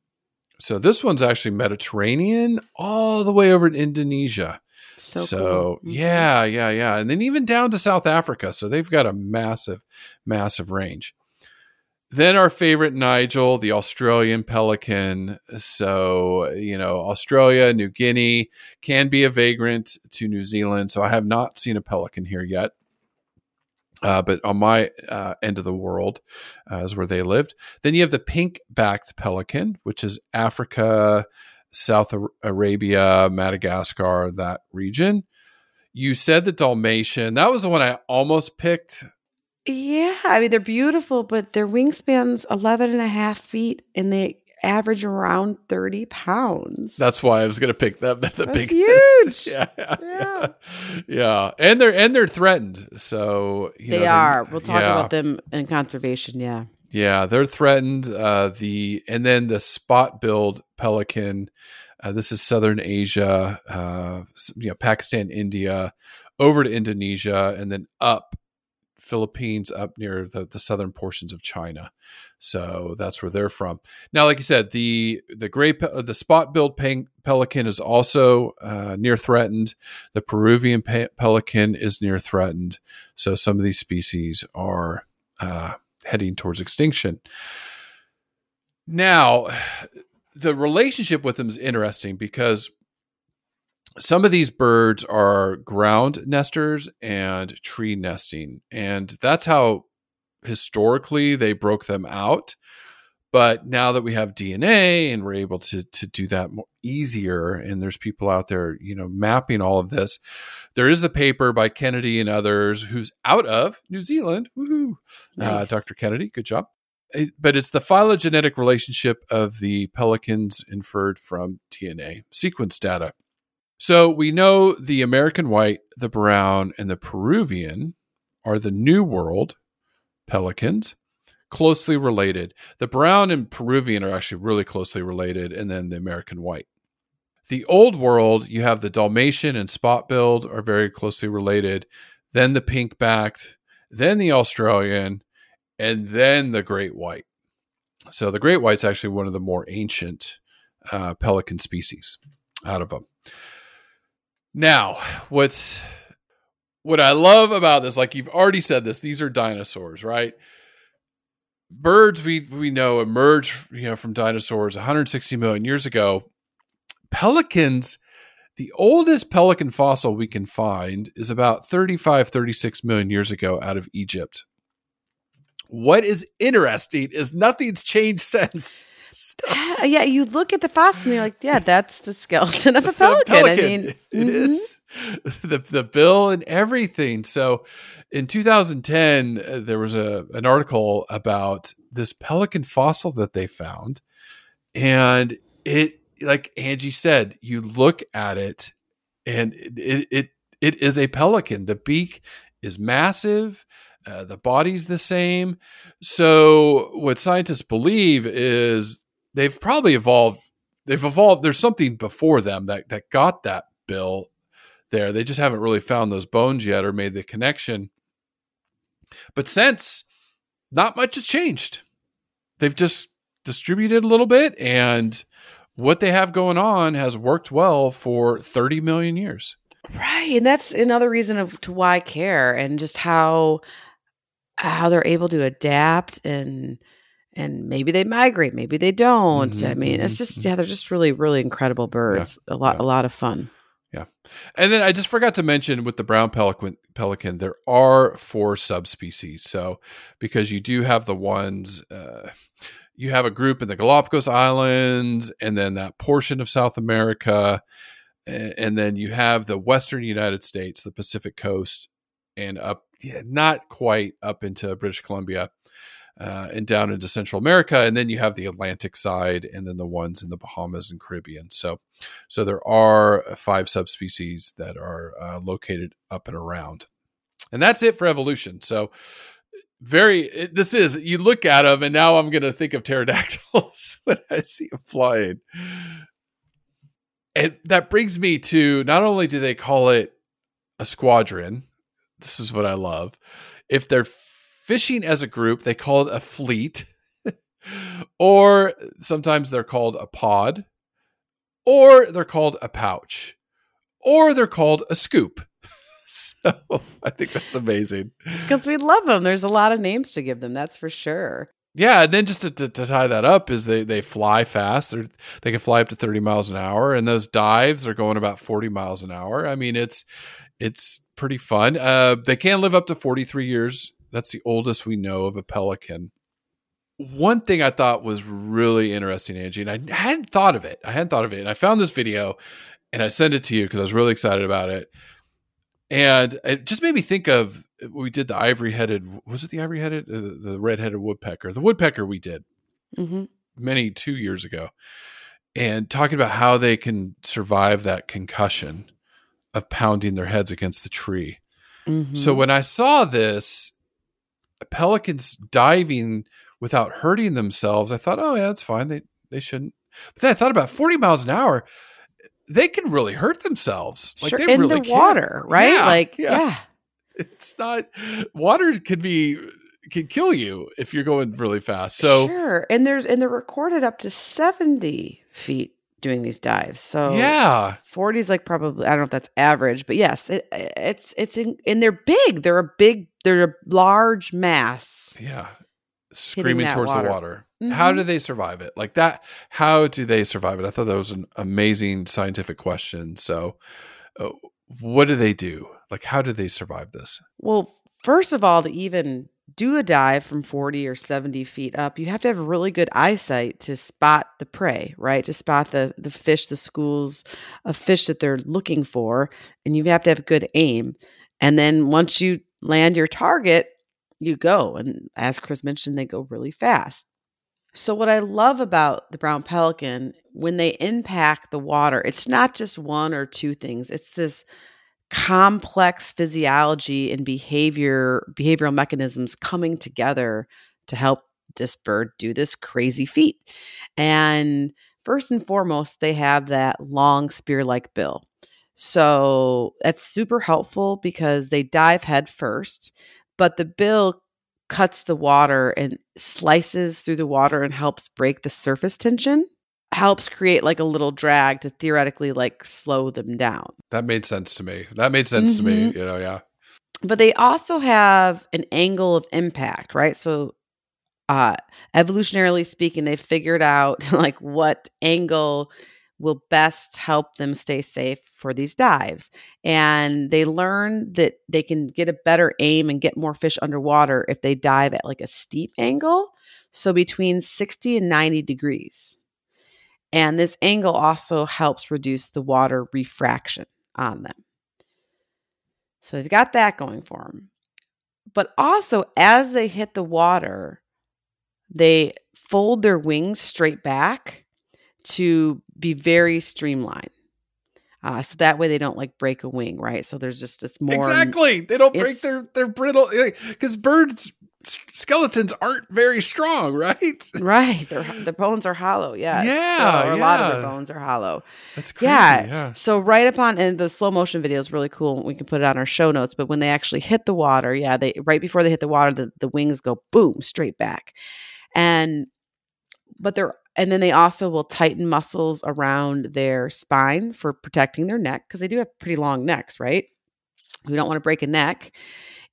So this one's actually Mediterranean all the way over to Indonesia. So, So, cool. Mhm. yeah, yeah, yeah. And then even down to South Africa. So they've got a massive, massive range. Then our favorite Nigel, the Australian pelican. So, you know, Australia, New Guinea can be a vagrant to New Zealand. So I have not seen a pelican here yet. Uh, but on my uh, end of the world uh, is where they lived. Then you have the pink backed pelican, which is Africa, South Arabia, Madagascar, that region. You said the Dalmatian. That was the one I almost picked. Yeah, I mean they're beautiful, but their wingspan's 11 and a half feet, and they average around 30 pounds. That's why I was going to pick them. They're the That's biggest. huge. Yeah, yeah, Yeah. yeah. And they're and they're threatened. So you know, they they're- We'll talk yeah. about them in conservation. Yeah. Yeah, they're threatened. Uh, the and then the spot-billed pelican. Uh, this is southern Asia, uh, you know, Pakistan, India, over to Indonesia, and then up Philippines, up near the, the southern portions of China. So that's where they're from. Now, like you said, the the gray the spot-billed pe- pelican is also uh, near threatened. The Peruvian pe- pelican is near threatened. So some of these species are. Uh, heading towards extinction. Now, the relationship with them is interesting because some of these birds are ground nesters and tree nesting. And that's how historically they broke them out. But now that we have DNA and we're able to to do that more easier, and there's people out there, you know, mapping all of this. There is the paper by Kennedy and others who's out of New Zealand. Woohoo! Uh, Dr. Kennedy, good job. It- but it's the phylogenetic relationship of the pelicans inferred from DNA sequence data. So we know the American white, the brown, and the Peruvian are the New World pelicans, closely related. The brown and Peruvian are actually really closely related, and then the American white. The Old World, you have the Dalmatian and spot billed are very closely related, then the pink backed, then the Australian, and then the great white. So the great white's actually one of the more ancient uh, pelican species out of them. Now, what's what I love about this, like you've already said this, these are dinosaurs, right? birds we we know emerged you know from dinosaurs 160 million years ago. Pelicans, the oldest pelican fossil we can find is about 35 36 million years ago out of Egypt. What is interesting is nothing's changed since. Uh, yeah, you look at the fossil and you're like, yeah, that's the skeleton of a the pelican. I mean, it mhm. is the the bill and everything. So, in 2010, uh, there was a an article about this pelican fossil that they found, and it, like Angie said, you look at it, and it it it, it is a pelican. The beak is massive. Uh, the body's the same. So, what scientists believe is they've probably evolved. They've evolved. There's something before them that that got that bill there. They just haven't really found those bones yet or made the connection. But since, not much has changed. They've just distributed a little bit, and what they have going on has worked well for 30 million years. Right, and that's another reason of to why I care and just how how they're able to adapt and and maybe they migrate, maybe they don't. I Mhm, mean, it's mhm, just yeah, they're just really really incredible birds. a lot yeah. a lot of fun. Yeah. And then I just forgot to mention with the brown pelican, pelican there are four subspecies. So because you do have the ones, uh, you have a group in the Galapagos Islands and then that portion of South America. And then you have the Western United States, the Pacific coast, and up, yeah, not quite up into British Columbia. Uh, and down into Central America, and then you have the Atlantic side, and then the ones in the Bahamas and Caribbean. So, so there are five subspecies that are uh, located up and around, and that's it for evolution. So, very it, this is you look at them, and now I'm going to think of pterodactyls when I see them flying. And that brings me to not only do they call it a squadron, this is what I love. If they're fishing as a group, they call it a fleet, or sometimes they're called a pod, or they're called a pouch, or they're called a scoop. So I think that's amazing. Because we love them. There's a lot of names to give them, that's for sure. Yeah, and then just to, to, to tie that up is they they fly fast. They they can fly up to thirty miles an hour, and those dives are going about forty miles an hour. I mean, it's it's pretty fun. Uh, they can live up to forty three years. That's the oldest we know of a pelican. One thing I thought was really interesting, Angie, and I hadn't thought of it. I hadn't thought of it, and I found this video, and I sent it to you because I was really excited about it. And it just made me think of we did the ivory headed. Was it the ivory headed? Uh, the red headed woodpecker. The woodpecker we did hmm many two years ago, and talking about how they can survive that concussion of pounding their heads against the tree. Mm-hmm. So when I saw this, pelicans diving without hurting themselves, I thought, oh yeah, that's fine. They they shouldn't. But then I thought about forty miles an hour. They can really hurt themselves. Like sure, they in really the can. water, right? Yeah, like, yeah. yeah. It's not water could be can kill you if you're going really fast. So sure. And there's and they're recorded up to 70 feet doing these dives. So yeah, 40 is like probably I don't know if that's average, but yes, it, it's it's in, and they're big. They're a big they're a large mass. yeah, screaming towards water. the water. How Mhm. do they survive it? Like that? How do they survive it? I thought that was an amazing scientific question. So, uh, what do they do? Like, how do they survive this? Well, first of all, to even do a dive from 40 or 70 feet up, you have to have really good eyesight to spot the prey, right? To spot the the fish, the schools of fish that they're looking for, and you have to have good aim. And then once you land your target, you go. And as Chris mentioned, they go really fast. So what I love about the brown pelican when they impact the water, it's not just one or two things. It's this complex physiology and behavior behavioral mechanisms coming together to help this bird do this crazy feat. And first and foremost, they have that long spear-like bill. So that's super helpful because they dive head first, but the bill cuts the water and slices through the water and helps break the surface tension helps create like a little drag to theoretically like slow them down. That made sense to me. That made sense to me. You know, yeah. But they also have an angle of impact, right? So uh, evolutionarily speaking, they figured out like what angle will best help them stay safe for these dives. And they learned that they can get a better aim and get more fish underwater if they dive at like a steep angle. So between 60 and 90 degrees. And this angle also helps reduce the water refraction on them. So they've got that going for them. But also, as they hit the water, they fold their wings straight back to be very streamlined. Uh, so that way they don't like break a wing, right? So there's just it's more exactly. They don't break their their brittle because birds s- skeletons aren't very strong, right? right. Their the bones are hollow. Yes. Yeah, So, or a lot of yeah. their bones are hollow. That's crazy. Yeah. Yeah. So right upon and the slow motion video is really cool. We can put it on our show notes. But when they actually hit the water, yeah, they right before they hit the water, the, the wings go boom straight back. And but they're and then they also will tighten muscles around their spine for protecting their neck because they do have pretty long necks, right? We don't want to break a neck.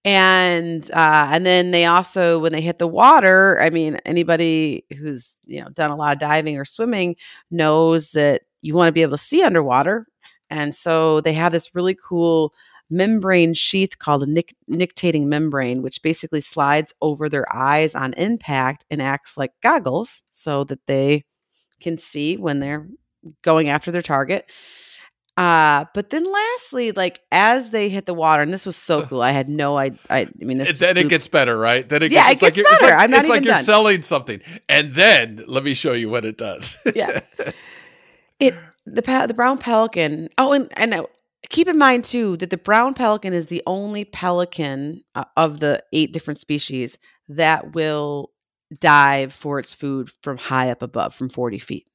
And uh, and then they also when they hit the water, I mean, anybody who's you know done a lot of diving or swimming knows that you want to be able to see underwater. And so they have this really cool membrane sheath called a nic- nictating membrane, which basically slides over their eyes on impact and acts like goggles so that they can see when they're going after their target. Uh, but then lastly, like as they hit the water, and this was so cool. I had no I I, I mean this then it gets better, right? Then it Yeah, gets, it like gets you're, it's better. like, I'm not it's like even you're done. selling something, and then let me show you what it does. yeah. It the the brown pelican. Oh, and and uh, keep in mind too that the brown pelican is the only pelican uh, of the eight different species that will dive for its food from high up above, from forty feet.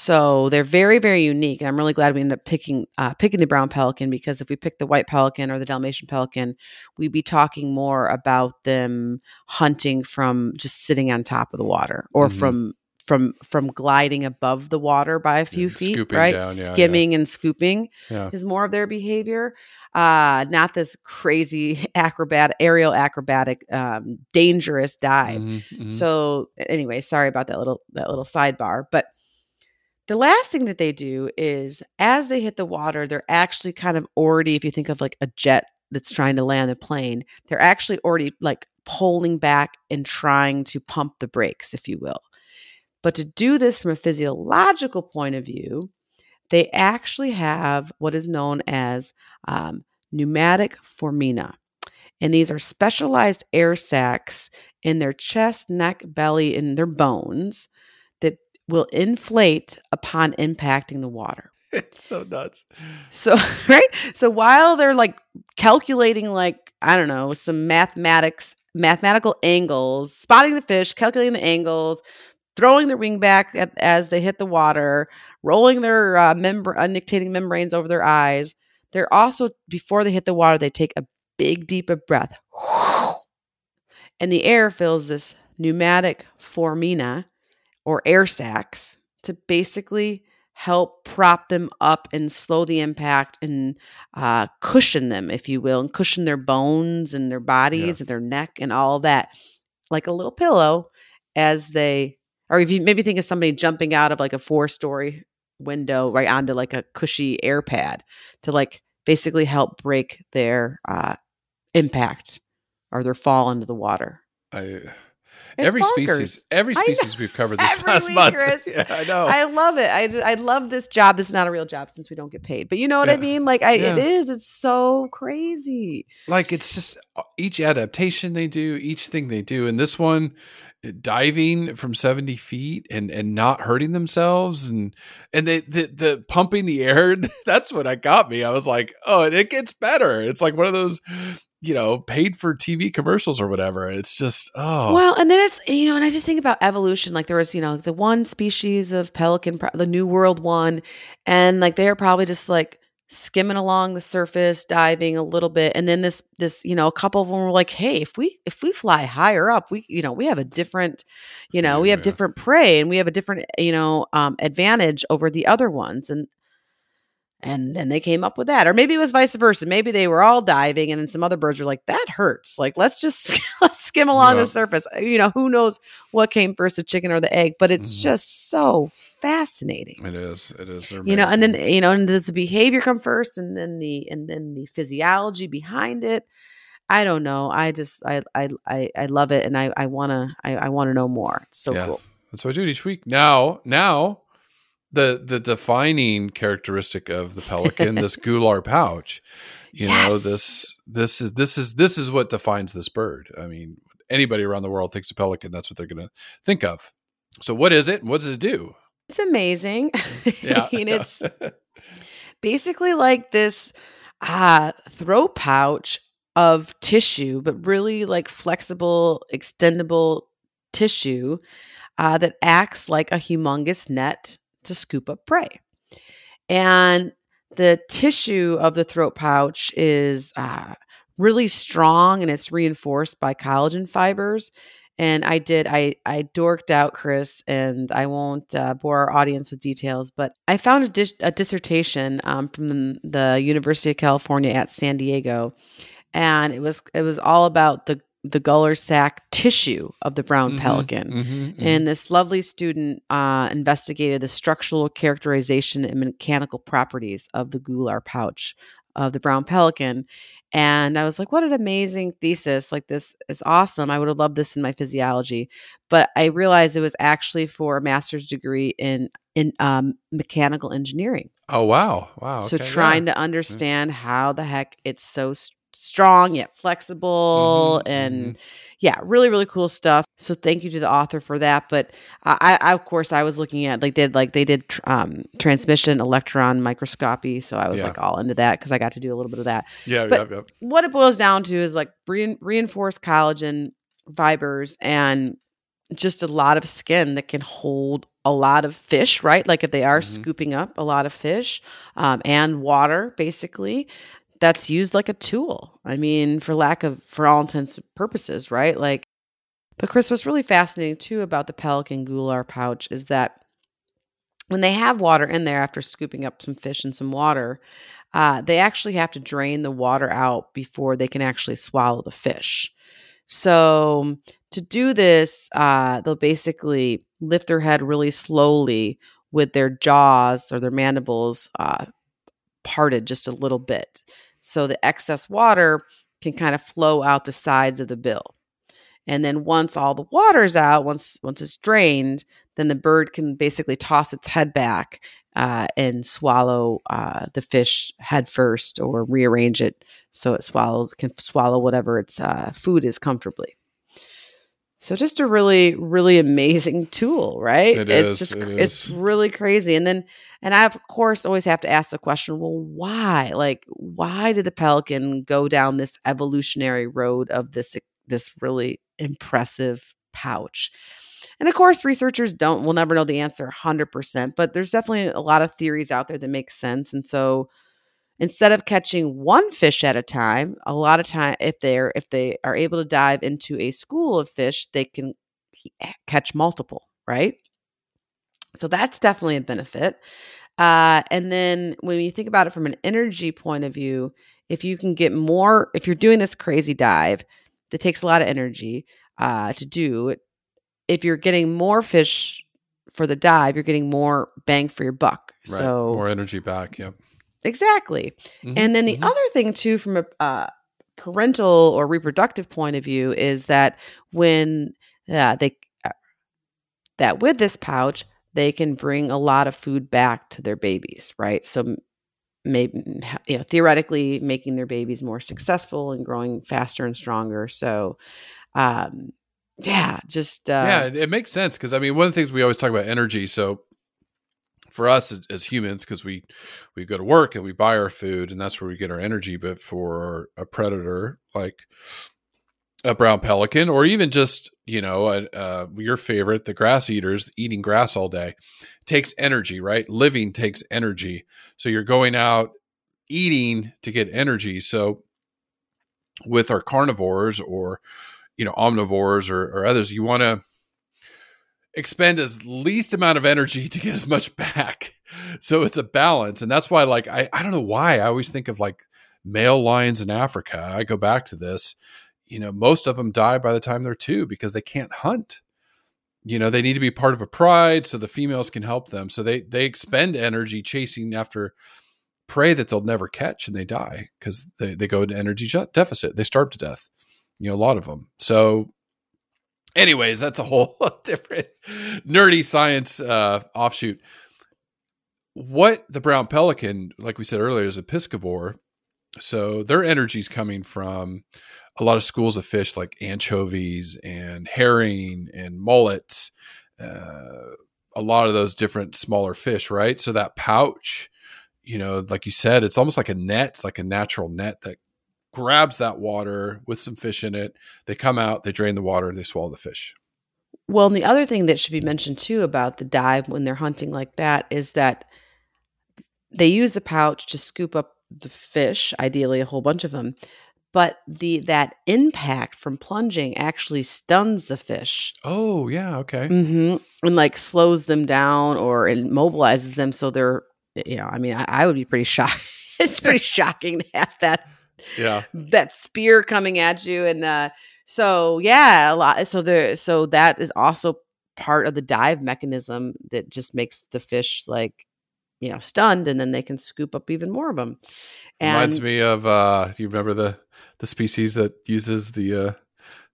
So they're very, very unique, and I'm really glad we ended up picking uh, picking the brown pelican because if we pick the white pelican or the Dalmatian pelican, we'd be talking more about them hunting from just sitting on top of the water or Mhm. from from from gliding above the water by a few And feet, right? down, yeah, yeah. Skimming and scooping yeah. is more of their behavior. Uh, not this crazy acrobat, aerial acrobatic, um, dangerous dive. Mhm, mhm. So anyway, sorry about that little that little sidebar. But the last thing that they do is as they hit the water, they're actually kind of already, if you think of like a jet that's trying to land a plane, they're actually already like pulling back and trying to pump the brakes, if you will. But to do this from a physiological point of view, they actually have what is known as um, pneumatic foramina. And these are specialized air sacs in their chest, neck, belly, and their bones will inflate upon impacting the water. it's so nuts. So, right? So while they're like calculating, like, I don't know, some mathematics, mathematical angles, spotting the fish, calculating the angles, throwing the wing back at, as they hit the water, rolling their uh, membr- nictating membranes over their eyes, they're also, before they hit the water, they take a big, deep of breath. And the air fills this pneumatic foramina or air sacs to basically help prop them up and slow the impact and uh, cushion them, if you will, and cushion their bones and their bodies and their neck and all that, like a little pillow as they, or if you maybe think of somebody jumping out of like a four story window right onto like a cushy air pad to like basically help break their uh, impact or their fall into the water. I, It's every bonkers. species, every species we've covered this Every last week, month. Chris. yeah, I know. I love it. I, I love this job. This is not a real job since we don't get paid. But you know what I mean? Like I, Yeah. it is. It's so crazy. like it's just uh, each adaptation they do, each thing they do, and this one uh, diving from 70 feet and and not hurting themselves and and they the, the pumping the air that's what I got me i was like oh and it gets better it's like one of those you know paid for tv commercials or whatever it's just oh Well, and then it's you know, and I just think about evolution. Like there was you know the one species of pelican, the New World one, and like they're probably just like skimming along the surface, diving a little bit, and then this this you know a couple of them were like, hey, if we if we fly higher up, we you know we have a different, you know, we have Yeah. different prey, and we have a different you know um, advantage over the other ones, and And then they came up with that. Or maybe it was vice versa. Maybe they were all diving and then some other birds were like, that hurts. Like, let's just let's skim along Yeah. the surface. You know, who knows what came first, the chicken or the egg, but it's Mhm. just so fascinating. It is. It is. You know, and then you know, and does the behavior come first and then the and then the physiology behind it? I don't know. I just I I I, I love it and I I wanna I, I wanna know more. It's so Yeah. cool. That's what I do each week. Now, now, the the defining characteristic of the pelican, this gular pouch. You know, this this is this is this is what defines this bird. I mean, anybody around the world thinks a pelican. That's what they're going to think of. So, what is it? What does it do? It's amazing. Yeah, I mean, it's basically like this uh throat pouch of tissue but really like flexible extendable tissue uh, that acts like a humongous net to scoop up prey. And the tissue of the throat pouch is uh, really strong and it's reinforced by collagen fibers. And i did i i dorked out chris and i won't uh, bore our audience with details but i found a, dis- a dissertation um, from the university of california at san diego. And it was it was all about the the gular sac tissue of the brown Mhm, pelican mhm, mhm. and this lovely student uh, investigated the structural characterization and mechanical properties of the gular pouch of the brown pelican. And I was like, what an amazing thesis. Like, this is awesome. I would have loved this in my physiology. But I realized it was actually for a master's degree in, in um, mechanical engineering. oh wow, wow. So okay, trying yeah. to understand how the heck it's so s- strong yet flexible Mhm, and yeah, really really cool stuff. So thank you to the author for that. But I, I of course I was looking at like they did like they did um, transmission electron microscopy. So I was Yeah. like all into that because I got to do a little bit of that. yeah, but- yeah, yeah. What it boils down to is like rein reinforced collagen fibers and just a lot of skin that can hold a lot of fish, right? Like if they are Mhm. scooping up a lot of fish um, and water, basically, that's used like a tool. I mean, for lack of, for all intents and purposes, right? Like, but Chris, what's really fascinating too about the pelican gular pouch is that when they have water in there after scooping up some fish and some water, uh, they actually have to drain the water out before they can actually swallow the fish. So to do this, uh, they'll basically lift their head really slowly with their jaws or their mandibles uh, parted just a little bit. So the excess water can kind of flow out the sides of the bill. And then once all the water's out, once once it's drained, then the bird can basically toss its head back uh, and swallow uh, the fish head first, or rearrange it so it swallows can swallow whatever its uh, food is comfortably. So just a really really amazing tool, right? It it's is, just it it's really crazy. And then and I of course always have to ask the question, well, why? Like why did the pelican go down this evolutionary road of this this really impressive pouch? And of course, researchers don't will never know the answer 100%, but there's definitely a lot of theories out there that make sense. And so instead of catching one fish at a time, a lot of time if they're if they are able to dive into a school of fish, they can catch multiple, right? So that's definitely a benefit. Uh, and then when you think about it from an energy point of view, if you can get more, if you're doing this crazy dive that takes a lot of energy uh, to do, if you're getting more fish for the dive, you're getting more bang for your buck. Right. So more energy back. Yeah. Exactly. Mhm, And then the mhm. other thing too, from a uh, parental or reproductive point of view, is that when uh, they uh, that with this pouch, they can bring a lot of food back to their babies, right? So maybe you know theoretically making their babies more successful and growing faster and stronger. So um yeah, just uh yeah, it makes sense because I mean, one of the things we always talk about energy. So for us as, humans, because we we go to work and we buy our food, and that's where we get our energy. But for a predator like a brown pelican, or even just you know a, your favorite, the grass eaters eating grass all day, takes energy. Right, living takes energy. So you're going out eating to get energy. So with our carnivores or you know omnivores or, or others you want to expend as least amount of energy to get as much back. So it's a balance. And that's why, like, I, I don't know why I always think of like male lions in Africa. I go back to this. You know, most of them die by the time they're two because they can't hunt. You know, they need to be part of a pride so the females can help them. So they they expend energy chasing after prey that they'll never catch and they die because they, they go into energy deficit. They starve to death. You know, a lot of them. So anyways, that's a whole different nerdy science uh, offshoot. What the brown pelican, like we said earlier, is a piscivore. So their energy is coming from a lot of schools of fish like anchovies and herring and mullets, uh, a lot of those different smaller fish, right? So that pouch, you know, like you said, it's almost like a net, like a natural net that grabs that water with some fish in it. They come out, they drain the water, they swallow the fish. Well, and the other thing that should be mentioned too about the dive when they're hunting like that is that they use the pouch to scoop up the fish, ideally a whole bunch of them. But the that impact from plunging actually stuns the fish. Oh, yeah, okay. Mm-hmm. And like slows them down or immobilizes them. So they're, you know, I mean, I, I would be pretty shocked. it's pretty shocking to have that Yeah. that spear coming at you and uh so yeah a lot so there so that is also part of the dive mechanism that just makes the fish like you know stunned and then they can scoop up even more of them Reminds me of uh you remember the the species that uses the uh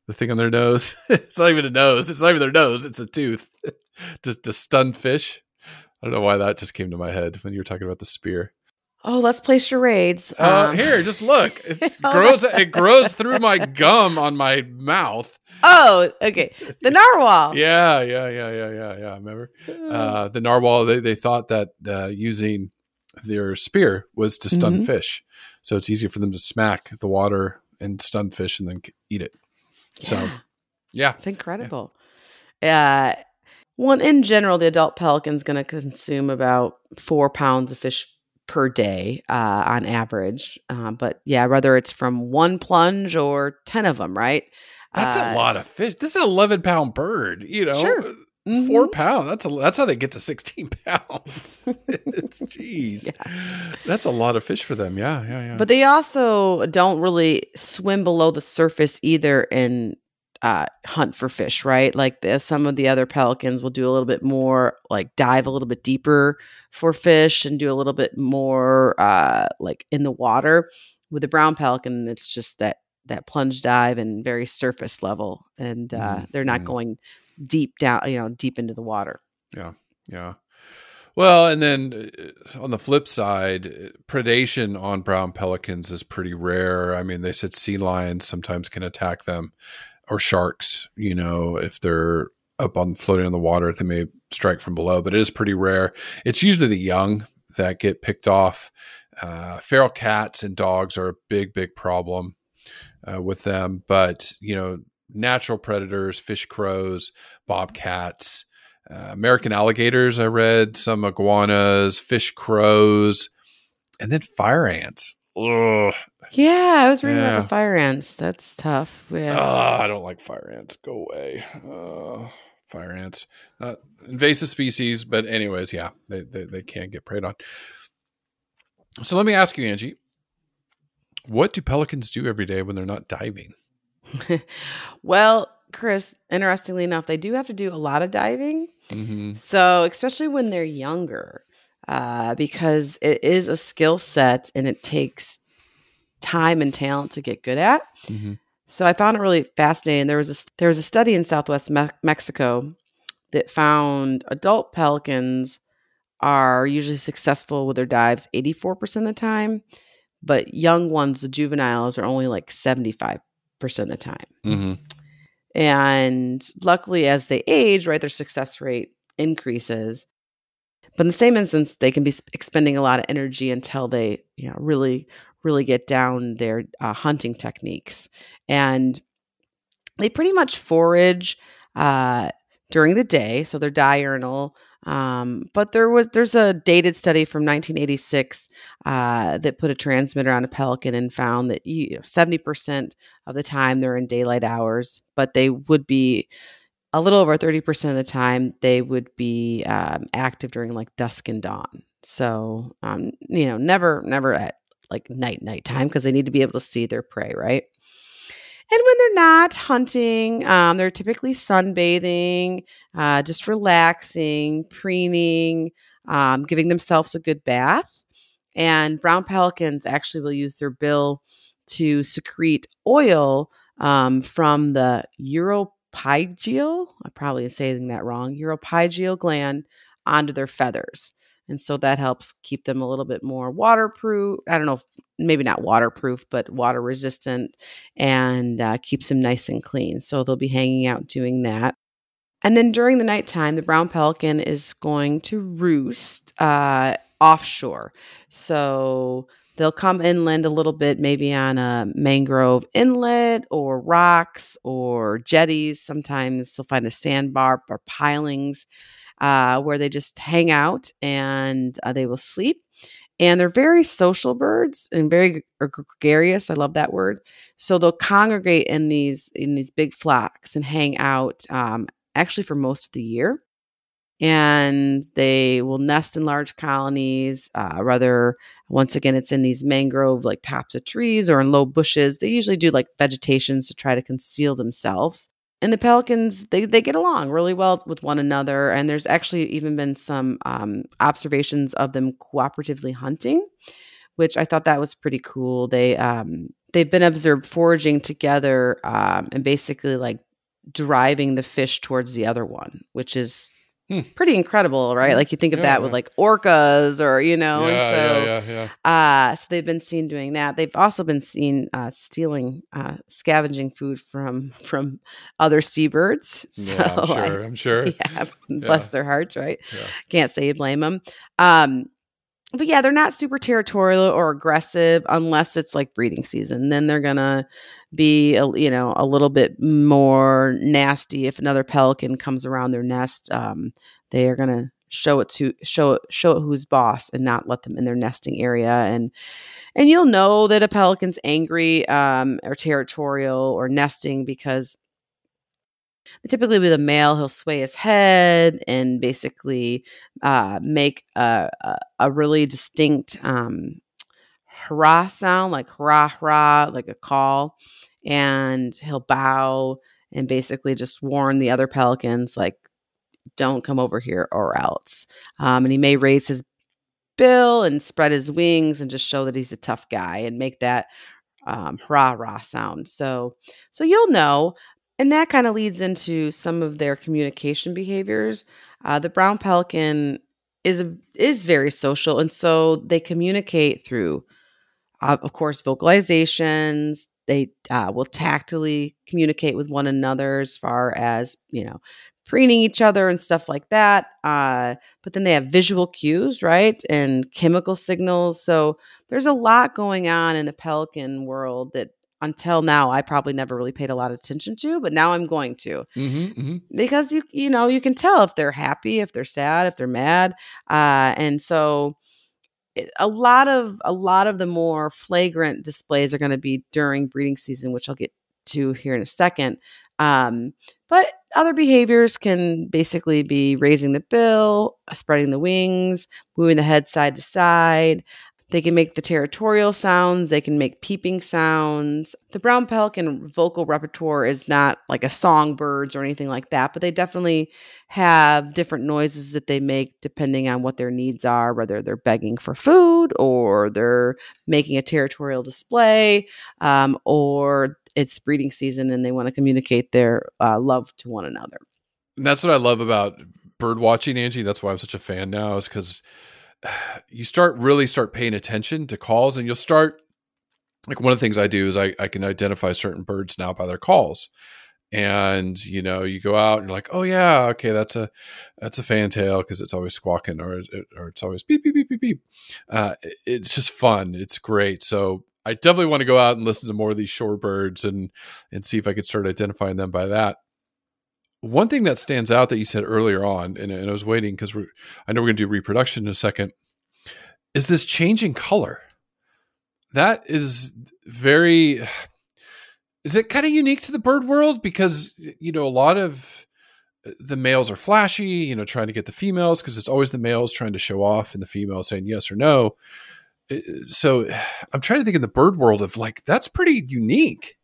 the thing on their nose? it's not even a nose, it's not even their nose, it's a tooth. to to stun fish. I don't know why that just came to my head when you were talking about the spear. Oh let's play charades Uh, Um, here, just look. It grows it grows through my gum on my mouth. oh okay the narwhal Yeah, yeah, yeah, yeah, yeah, yeah. Remember? Uh the narwhal they, they thought that uh using their spear was to stun Mhm. fish. So it's easier for them to smack the water and stun fish and then eat it. So Yeah. yeah. It's incredible. Uh, one in general, the adult pelican's going to consume about four pounds of fish per day uh, on average. Uh, but yeah, whether it's from one plunge or ten of them, right? That's Uh, a lot of fish. This is an eleven pound bird. You know, Sure. four Mhm. pounds. That's a that's how they get to sixteen pounds. it's jeez, that's a lot of fish for them. Yeah, yeah, yeah. But they also don't really swim below the surface either and uh, hunt for fish, right? Like the, some of the other pelicans will do a little bit more, like dive a little bit deeper for fish and do a little bit more, uh, like in the water. With the brown pelican, it's just that that plunge dive and very surface level, and uh, Mhm, they're not mhm. going deep down, you know, deep into the water. Yeah, yeah. Well, and then uh, on the flip side, uh, predation on brown pelicans is pretty rare. I mean, they said sea lions sometimes can attack them, or sharks. You know, if they're up on floating on the water, they may strike from below. But it is pretty rare. It's usually the young that get picked off. Uh, feral cats and dogs are a big, big problem uh, with them. But you know, natural predators, fish crows, bobcats, uh, American alligators. I read some iguanas, fish crows, and then fire ants. Ugh. Yeah, I was reading about the fire ants. That's tough. Yeah. Ah, I don't like fire ants. Go away. Uh, fire ants, not invasive species, but anyways, yeah, they, they they can get preyed on. So let me ask you, Angie, what do pelicans do every day when they're not diving? well, Chris, interestingly enough, they do have to do a lot of diving. Mm-hmm. So, especially when they're younger, uh, because it is a skill set and it takes time and talent to get good at. Mm-hmm. So, I found it really fascinating. There was a there was a study in Southwest Me- Mexico that found adult pelicans are usually successful with their dives 84% of the time, but young ones, the juveniles, are only like 75% of the time. Mm-hmm. And luckily, as they age, right, their success rate increases. But in the same instance, they can be expending a lot of energy until they, you know, really, really get down their uh, hunting techniques. And they pretty much forage uh, during the day, so they're diurnal. Um, but there was there's a dated study from 1986 uh, that put a transmitter on a pelican and found that you know, 70% of the time they're in daylight hours, but they would be a little over 30% of the time they would be um, active during like dusk and dawn. So um, you know never never at like night night time because they need to be able to see their prey right? And when they're not hunting um, they're typically sunbathing uh, just relaxing preening um, giving themselves a good bath. And brown pelicans actually will use their bill to secrete oil um, from the uropygial, I'm probably saying that wrong, uropygial gland onto their feathers. And so that helps keep them a little bit more waterproof. I don't know, maybe not waterproof, but water resistant and uh, keeps them nice and clean. So they'll be hanging out doing that. And then during the nighttime, the brown pelican is going to roost uh, offshore. So they'll come inland a little bit, maybe on a mangrove inlet or rocks or jetties. Sometimes they'll find a sandbar or pilings uh, where they just hang out and uh, they will sleep. And they're very social birds and very gregarious. I love that word. So they'll congregate in these in these big flocks and hang out um, actually for most of the year and they will nest in large colonies. Uh, rather, once again, it's in these mangrove like tops of trees or in low bushes. They usually do like vegetations to try to conceal themselves. And the pelicans, they, they get along really well with one another. And there's actually even been some um, observations of them cooperatively hunting, which I thought that was pretty cool. They um, they've been observed foraging together um, and basically like driving the fish towards the other one, which is Hmm. Pretty incredible, right? Like you think of yeah, that with like orcas or, you know, yeah, and so, yeah, yeah, yeah. Uh, so they've been seen doing that. They've also been seen uh, stealing, uh, scavenging food from from other seabirds. So yeah, I'm sure. I, am sure. Yeah, bless their hearts, right? Can't say you blame them. Um, but yeah, they're not super territorial or aggressive unless it's like breeding season. Then they're gonna be, a, you know, a little bit more nasty if another pelican comes around their nest. Um, they are gonna show it to show it show it who's boss and not let them in their nesting area and and you'll know that a pelican's angry um, or territorial or nesting because typically with a male he'll sway his head and basically uh, make a, a, really distinct um, hurrah sound like hurrah hurrah like a call and he'll bow and basically just warn the other pelicans like don't come over here or else um, and he may raise his bill and spread his wings and just show that he's a tough guy and make that um, rah rah sound. So, so you'll know and that kind of leads into some of their communication behaviors. Uh, the brown pelican is a, is very social, and so they communicate through, uh, of course, vocalizations. They uh, will tactily communicate with one another as far as you know preening each other and stuff like that. Uh, but then they have visual cues, right, and chemical signals. So there's a lot going on in the pelican world that until now I probably never really paid a lot of attention to, but now I'm going to mm-hmm, mm-hmm. because you you know you can tell if they're happy, if they're sad, if they're mad, uh, and so a lot of a lot of the more flagrant displays are going to be during breeding season, which I'll get to here in a second. Um, but other behaviors can basically be raising the bill, spreading the wings, moving the head side to side, they can make the territorial sounds, they can make peeping sounds. The brown pelican vocal repertoire is not like a songbirds or anything like that, but they definitely have different noises that they make depending on what their needs are, whether they're begging for food or they're making a territorial display um, or it's breeding season and they want to communicate their uh, love to one another. And that's what I love about bird watching, Angie. That's why I'm such a fan now, is because you start really start paying attention to calls and you'll start like one of the things I do is I, I can identify certain birds now by their calls. And you know, you go out and you're like, oh yeah, okay, that's a that's a fantail because it's always squawking or or it's always beep beep beep beep beep. Uh, it's just fun. It's great. So I definitely want to go out and listen to more of these shorebirds and and see if I could start identifying them by that. One thing that stands out that you said earlier on, and, and I was waiting because I know we're going to do reproduction in a second, is this changing color. That is very. Is it kind of unique to the bird world? Because you know a lot of the males are flashy, you know, trying to get the females because it's always the males trying to show off and the females saying yes or no. Uh, So I'm trying to think in the bird world of like that's pretty unique.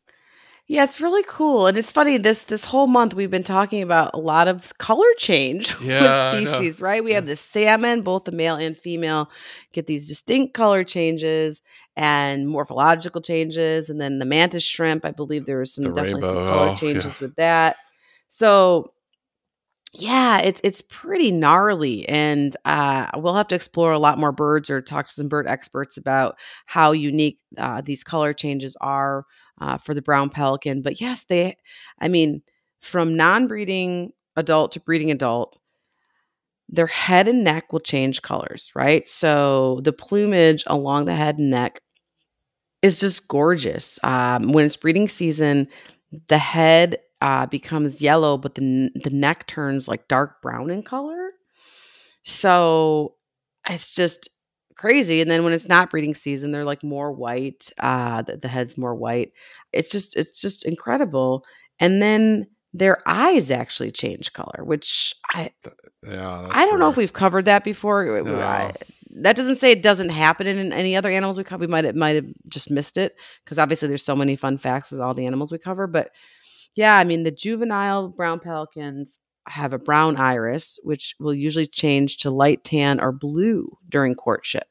Yeah, it's really cool. And it's funny this this whole month we've been talking about a lot of color change Yeah, with species, right? We have the salmon, both the male and female get these distinct color changes and morphological changes and then the mantis shrimp, I believe there was some The definitely some rainbow, color oh, changes yeah. with that. So yeah, it's it's pretty gnarly, and uh, we'll have to explore a lot more birds or talk to some bird experts about how unique uh, these color changes are uh, for the brown pelican. But yes, they, I mean, from non-breeding adult to breeding adult, their head and neck will change colors, right? So the plumage along the head and neck is just gorgeous. Um, when it's breeding season, the head uh, becomes yellow, but the the neck turns like dark brown in color. So it's just crazy. And then when it's not breeding season, they're like more white. Uh, the, the head's more white. It's just it's just incredible. And then their eyes actually change color, which I Yeah, I don't know if we've covered that before. No. I- that doesn't say it doesn't happen in any other animals we cover. We might might have just missed it because obviously there's so many fun facts with all the animals we cover. But yeah, I mean the juvenile brown pelicans have a brown iris, which will usually change to light tan or blue during courtship.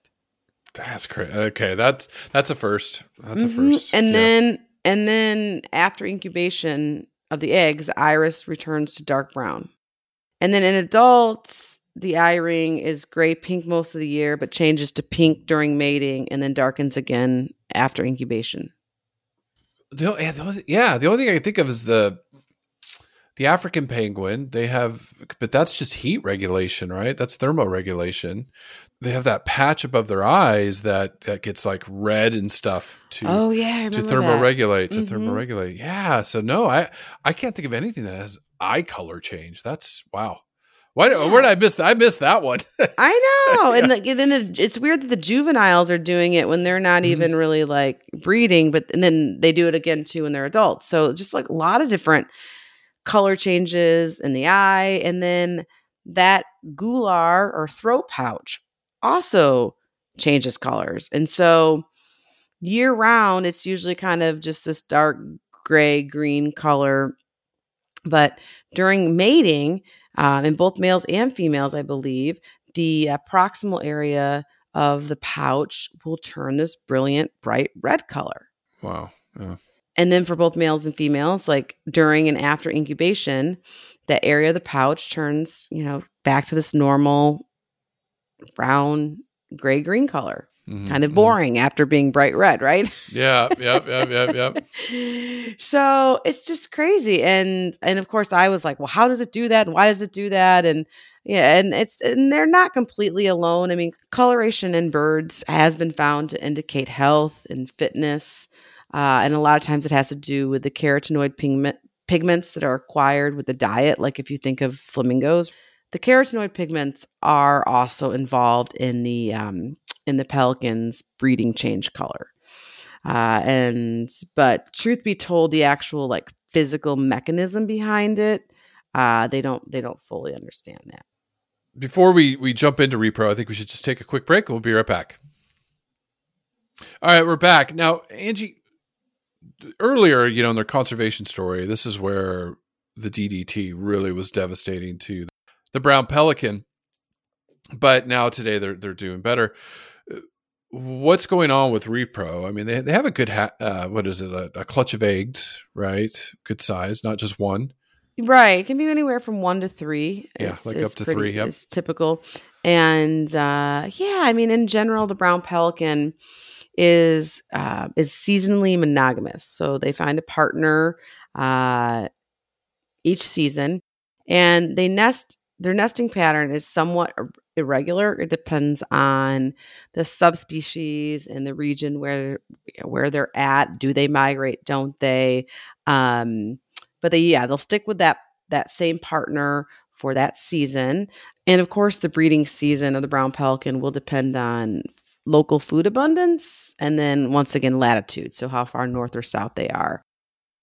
That's crazy. Okay, that's that's a first. That's a Mhm. first. And Yeah. then and then after incubation of the eggs, the iris returns to dark brown. And then in adults, the eye ring is gray pink most of the year, but changes to pink during mating and then darkens again after incubation. The, yeah, the only, yeah, the only thing I can think of is the the African penguin. They have, but that's just heat regulation, right? That's thermoregulation. They have that patch above their eyes that that gets like red and stuff to oh yeah, to thermoregulate to Mhm. thermoregulate. Yeah. So no, I I can't think of anything that has eye color change. That's wow. Why? Where did I miss that? I missed that one. I know, and like, then it, it's weird that the juveniles are doing it when they're not Mhm. even really like breeding, but and then they do it again too when they're adults. So just like a lot of different color changes in the eye, and then that gular or throat pouch also changes colors, and so year round it's usually kind of just this dark gray green color, but during mating um, in both males and females, I believe, the uh, proximal area of the pouch will turn this brilliant, bright red color. wow. Yeah. And then for both males and females, like during and after incubation, that area of the pouch turns, you know, back to this normal brown, gray green color. Mhm, Kind of mhm. boring after being bright red, right? Yeah. Yep. Yep. Yep. Yep. so it's just crazy and and of course i was like well how does it do that and why does it do that and yeah and it's and they're not completely alone i mean coloration in birds has been found to indicate health and fitness uh, and a lot of times it has to do with the carotenoid pigment pigments that are acquired with the diet like if you think of flamingos the carotenoid pigments are also involved in the um, in the pelican's breeding change color uh, and but truth be told the actual like physical mechanism behind it uh, they don't they don't fully understand that Before we we jump into repro, I think we should just take a quick break. We'll be right back. All right, we're back now, Angie. Earlier, you know, in their conservation story, this is where the DDT really was devastating to the brown pelican. But now today they're they're doing better. What's going on with repro? I mean, they they have a good ha- uh, what is it? A, a clutch of eggs, right? Good size, not just one. right it can be anywhere from one to three Yeah, is- like is up to pretty- three, yep. is typical and uh, yeah i mean in general the brown pelican is uh, is seasonally monogamous. So they find a partner uh, each season and they nest their nesting pattern is somewhat irregular. It depends on the subspecies and the region where where they're at. Do they migrate? Don't they? Um but they yeah they'll stick with that that same partner for that season. And of course the breeding season of the brown pelican will depend on local food abundance and then once again latitude so how far north or south they are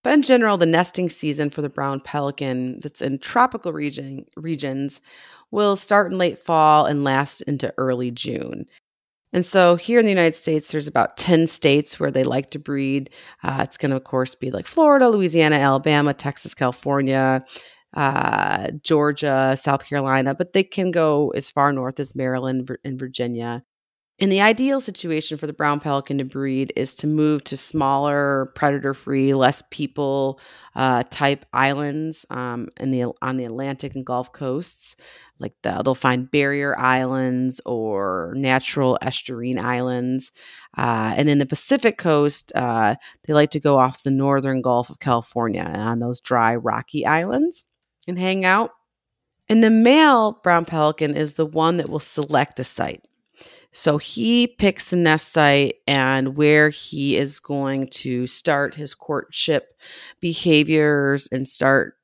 But in general, the nesting season for the brown pelican that's in tropical region, regions will start in late fall and last into early June. And so here in the United States, there's about 10 states where they like to breed. Uh, it's going to, of course, be like Florida, Louisiana, Alabama, Texas, California, uh, Georgia, South Carolina, but they can go as far north as Maryland and Virginia. And the ideal situation for the brown pelican to breed is to move to smaller, predator-free, less people uh, type islands um, in the on the Atlantic and Gulf coasts. Like the, they'll find barrier islands or natural estuarine islands, uh, and in the Pacific coast, uh, they like to go off the northern Gulf of California on those dry, rocky islands and hang out. And the male brown pelican is the one that will select the site. So he picks a nest site and where he is going to start his courtship behaviors and start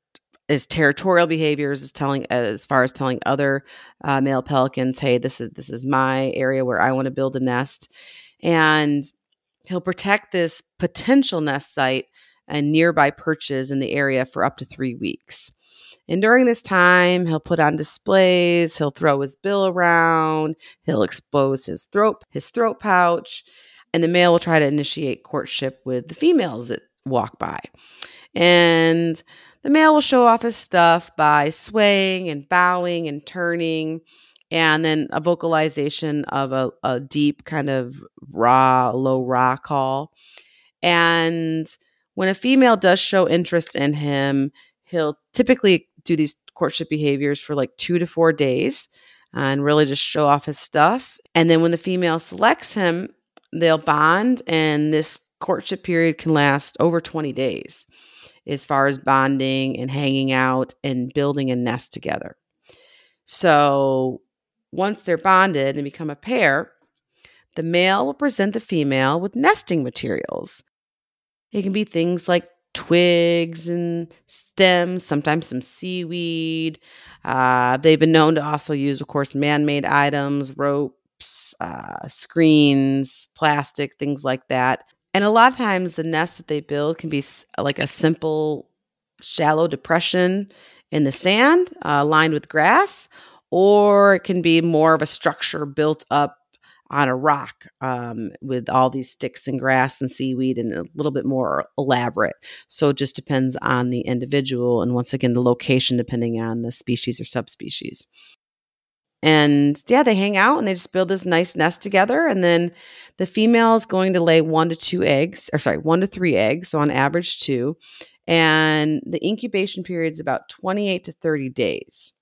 his territorial behaviors is telling as far as telling other uh, male pelicans, "Hey, this is this is my area where I want to build a nest," and he'll protect this potential nest site and nearby perches in the area for up to three weeks. And during this time, he'll put on displays, he'll throw his bill around, he'll expose his throat his throat pouch, and the male will try to initiate courtship with the females that walk by. And the male will show off his stuff by swaying and bowing and turning, and then a vocalization of a, a deep kind of raw, low raw call. And when a female does show interest in him, he'll typically do these courtship behaviors for like two to four days and really just show off his stuff. And then when the female selects him, they'll bond, and this courtship period can last over 20 days as far as bonding and hanging out and building a nest together. So once they're bonded and become a pair, the male will present the female with nesting materials. It can be things like twigs and stems, sometimes some seaweed. Uh, they've been known to also use, of course, man made items, ropes, uh, screens, plastic, things like that. And a lot of times the nest that they build can be like a simple, shallow depression in the sand uh, lined with grass, or it can be more of a structure built up on a rock um, with all these sticks and grass and seaweed and a little bit more elaborate. So it just depends on the individual and once again, the location depending on the species or subspecies. And yeah, they hang out and they just build this nice nest together. And then the female is going to lay one to two eggs, or sorry, one to three eggs. So on average, two. And the incubation period is about 28 to 30 days.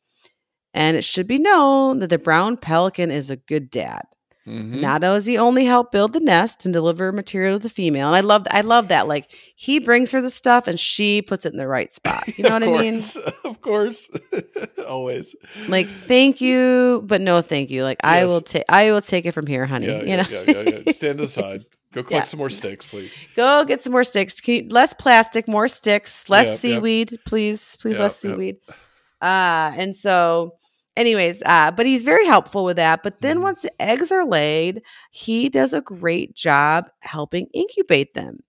And it should be known that the brown pelican is a good dad. Mm-hmm. Not does he only help build the nest and deliver material to the female. And I love I love that. Like he brings her the stuff and she puts it in the right spot. You know what course. I mean? Of course. Always. Like, thank you, but no thank you. Like yes. I will take I will take it from here, honey. Yeah, you yeah, know? yeah, yeah, yeah. Stand aside. Go collect yeah. some more sticks, please. Go get some more sticks. You, less plastic, more sticks, less yep, seaweed, yep. please. Please yep, less seaweed. Uh and so anyways uh but he's very helpful with that but then mm. once the eggs are laid he does a great job helping incubate them.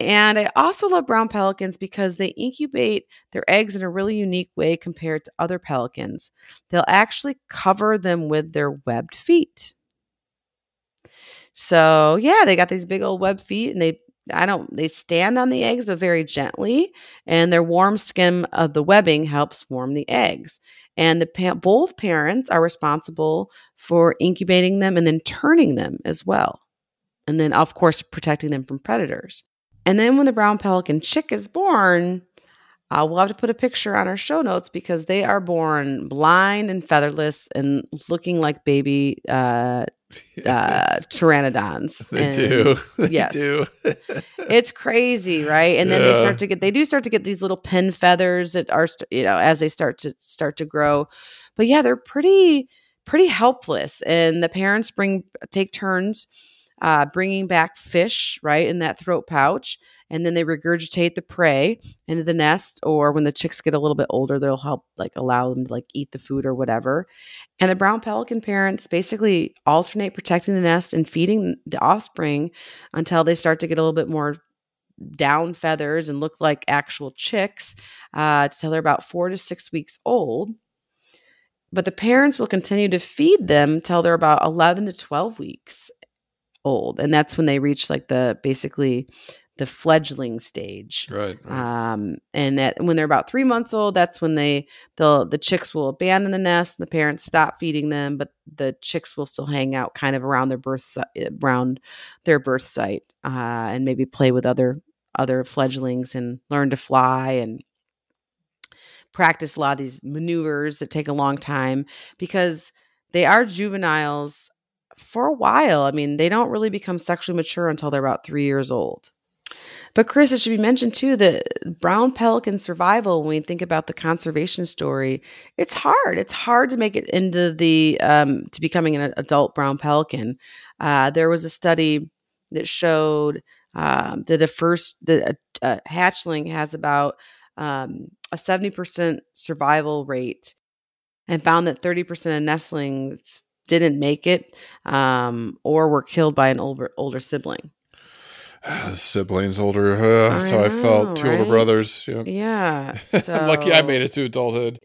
And i also love brown pelicans because they incubate their eggs in a really unique way compared to other pelicans. They'll actually cover them with their webbed feet. So yeah they got these big old webbed feet and they I don't, they stand on the eggs, but very gently, and their warm skin of the webbing helps warm the eggs. And the pa- both parents are responsible for incubating them and then turning them as well. And then of course protecting them from predators. And then when the brown pelican chick is born uh, we'll have to put a picture on our show notes because they are born blind and featherless and looking like baby uh, uh, pteranodons. They and, do. They yes. do. it's crazy, right? And then Yeah. they start to get they do start to get these little pin feathers that are you know as they start to start to grow. But yeah, they're pretty pretty helpless, and the parents bring take turns uh, bringing back fish right in that throat pouch, and then they regurgitate the prey into the nest. Or when the chicks get a little bit older, they'll help like allow them to like eat the food or whatever. And the brown pelican parents basically alternate protecting the nest and feeding the offspring until they start to get a little bit more down feathers and look like actual chicks uh, until they're about four to six weeks old. But the parents will continue to feed them till they're about 11 to 12 weeks old. And that's when they reach like the basically the fledgling stage. Right. right. Um, and that when they're about three months old, that's when they the the chicks will abandon the nest and the parents stop feeding them, but the chicks will still hang out kind of around their birth around their birth site uh, and maybe play with other other fledglings and learn to fly and practice a lot of these maneuvers that take a long time because they are juveniles for a while. I mean, they don't really become sexually mature until they're about three years old. But Chris, it should be mentioned too that brown pelican survival, when we think about the conservation story, it's hard. It's hard to make it into the um, to becoming an adult brown pelican. Uh, there was a study that showed um, that a first a hatchling has about um, a seventy percent survival rate, and found that thirty percent of nestlings didn't make it um, or were killed by an older older sibling. siblings older. Uh, that's I how I felt. Two right? older brothers. Yeah. Yeah. So, I'm lucky I made it to adulthood.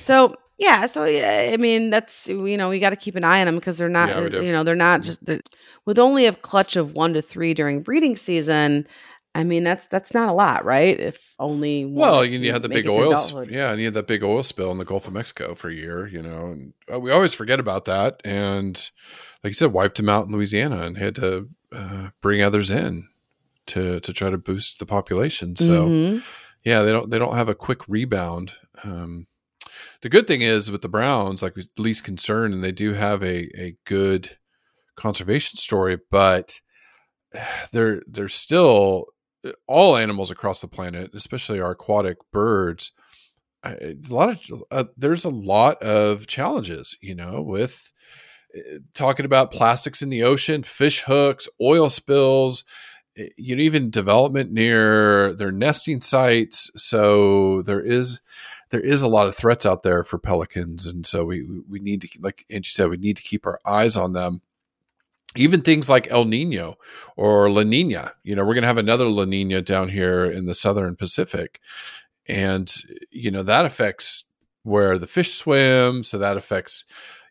So yeah, so yeah, I mean that's you know we got to keep an eye on them because they're not yeah, you know they're not just they're, with only a clutch of one to three during breeding season. I mean that's that's not a lot, right? If only well, you, you had the big oil, yeah, and you had that big oil spill in the Gulf of Mexico for a year, you know, and uh, we always forget about that. And like you said, wiped them out in Louisiana and had to uh, bring others in to to try to boost the population. So mm-hmm. yeah, they don't they don't have a quick rebound. Um, the good thing is with the Browns, like least concern, and they do have a a good conservation story, but they're they're still all animals across the planet, especially our aquatic birds. A lot of uh, there's a lot of challenges, you know, with uh, talking about plastics in the ocean, fish hooks, oil spills, you know even development near their nesting sites so there is there is a lot of threats out there for pelicans and so we we need to like angie said we need to keep our eyes on them even things like el nino or la nina you know we're going to have another la nina down here in the southern pacific and you know that affects where the fish swim so that affects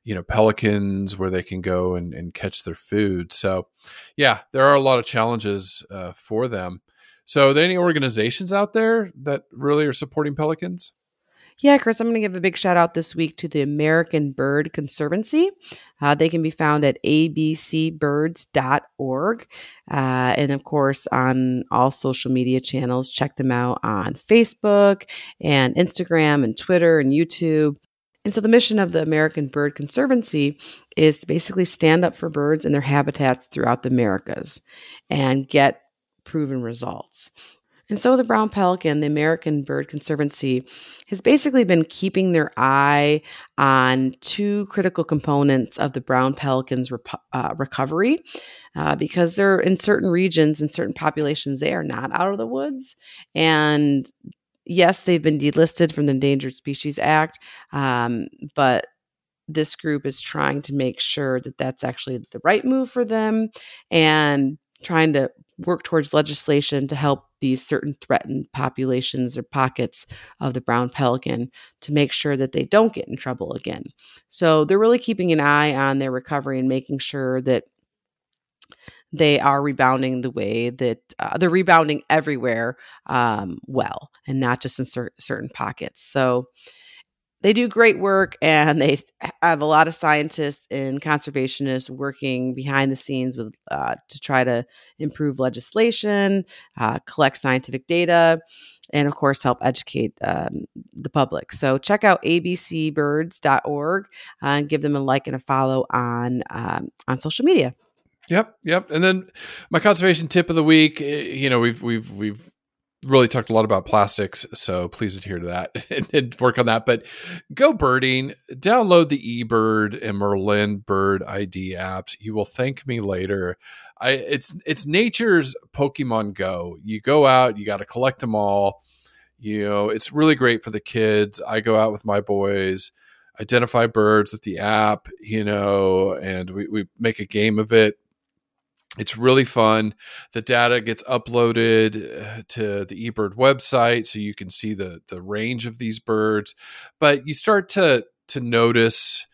you know pelicans where they can go and, and catch their food. So yeah there are a lot of challenges uh, for them. So are there any organizations out there that really are supporting pelicans yeah, Chris, I'm going to give a big shout out this week to the American Bird Conservancy. Uh, they can be found at abcbirds.org. Uh, and of course, on all social media channels, check them out on Facebook and Instagram and Twitter and YouTube. And so the mission of the American Bird Conservancy is to basically stand up for birds and their habitats throughout the Americas and get proven results. And so the brown pelican, the American Bird Conservancy, has basically been keeping their eye on two critical components of the brown pelican's uh, recovery uh, because they're in certain regions and certain populations, they are not out of the woods. And yes, they've been delisted from the Endangered Species Act, um, but this group is trying to make sure that that's actually the right move for them and trying to work towards legislation to help these certain threatened populations or pockets of the brown pelican to make sure that they don't get in trouble again. So they're really keeping an eye on their recovery and making sure that they are rebounding the way that uh, they're rebounding everywhere um, well and not just in cer- certain pockets. So they do great work and they have a lot of scientists and conservationists working behind the scenes with uh, to try to improve legislation, uh, collect scientific data, and of course help educate um, the public. So check out abcbirds.org uh, and give them a like and a follow on um, on social media. Yep, yep. And then my conservation tip of the week, eh, you know, we've we've we've really talked a lot about plastics, so please adhere to that and, work on that. But go birding, download the eBird and Merlin Bird ID apps. You will thank me later. I it's it's nature's Pokemon Go. You go out, you got to collect them all. You know, it's really great for the kids. I go out with my boys identify birds with the app, you know, and we, we make a game of it it's really fun. The data gets uploaded uh, to the eBird website so you can see the the range of these birds, but you start to to notice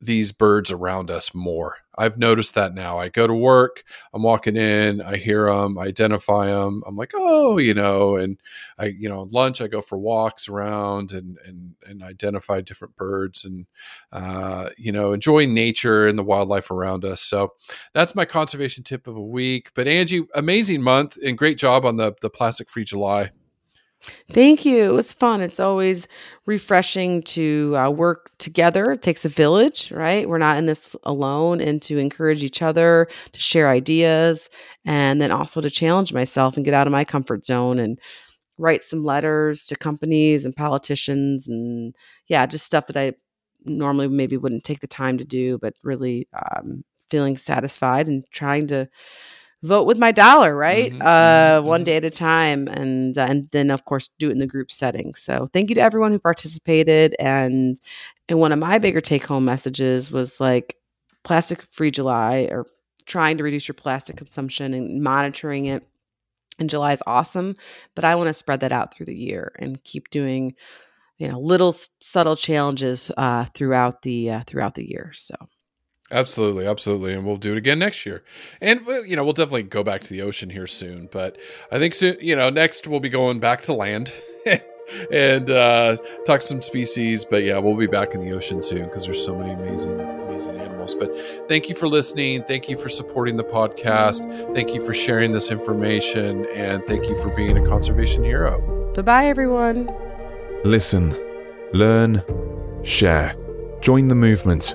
these birds around us more. I've noticed that now. I go to work, I'm walking in, I hear them, I identify them. I'm like, oh, you know, and I, you know, lunch I go for walks around and and and identify different birds and uh, you know, enjoying nature and the wildlife around us. So that's my conservation tip of a week. But Angie, amazing month and great job on the the plastic free July. Thank you. It's fun. It's always refreshing to uh, work together. It takes a village, right? We're not in this alone, and to encourage each other, to share ideas, and then also to challenge myself and get out of my comfort zone and write some letters to companies and politicians and yeah, just stuff that I normally maybe wouldn't take the time to do, but really um, feeling satisfied and trying to vote with my dollar, right? Mhm, uh, mhm, one day at a time, and uh, and then of course do it in the group setting. So thank you to everyone who participated. And and one of my bigger take home messages was like plastic free July or trying to reduce your plastic consumption and monitoring it. And July is awesome, but I want to spread that out through the year and keep doing, you know, little subtle challenges uh, throughout the uh, throughout the year. So. Absolutely, absolutely, and we'll do it again next year. And you know, we'll definitely go back to the ocean here soon. But I think soon, you know, next we'll be going back to land and uh, talk some species. But yeah, we'll be back in the ocean soon because there's so many amazing, amazing animals. But thank you for listening. Thank you for supporting the podcast. Thank you for sharing this information, and thank you for being a conservation hero. Bye bye, everyone. Listen, learn, share. Join the movement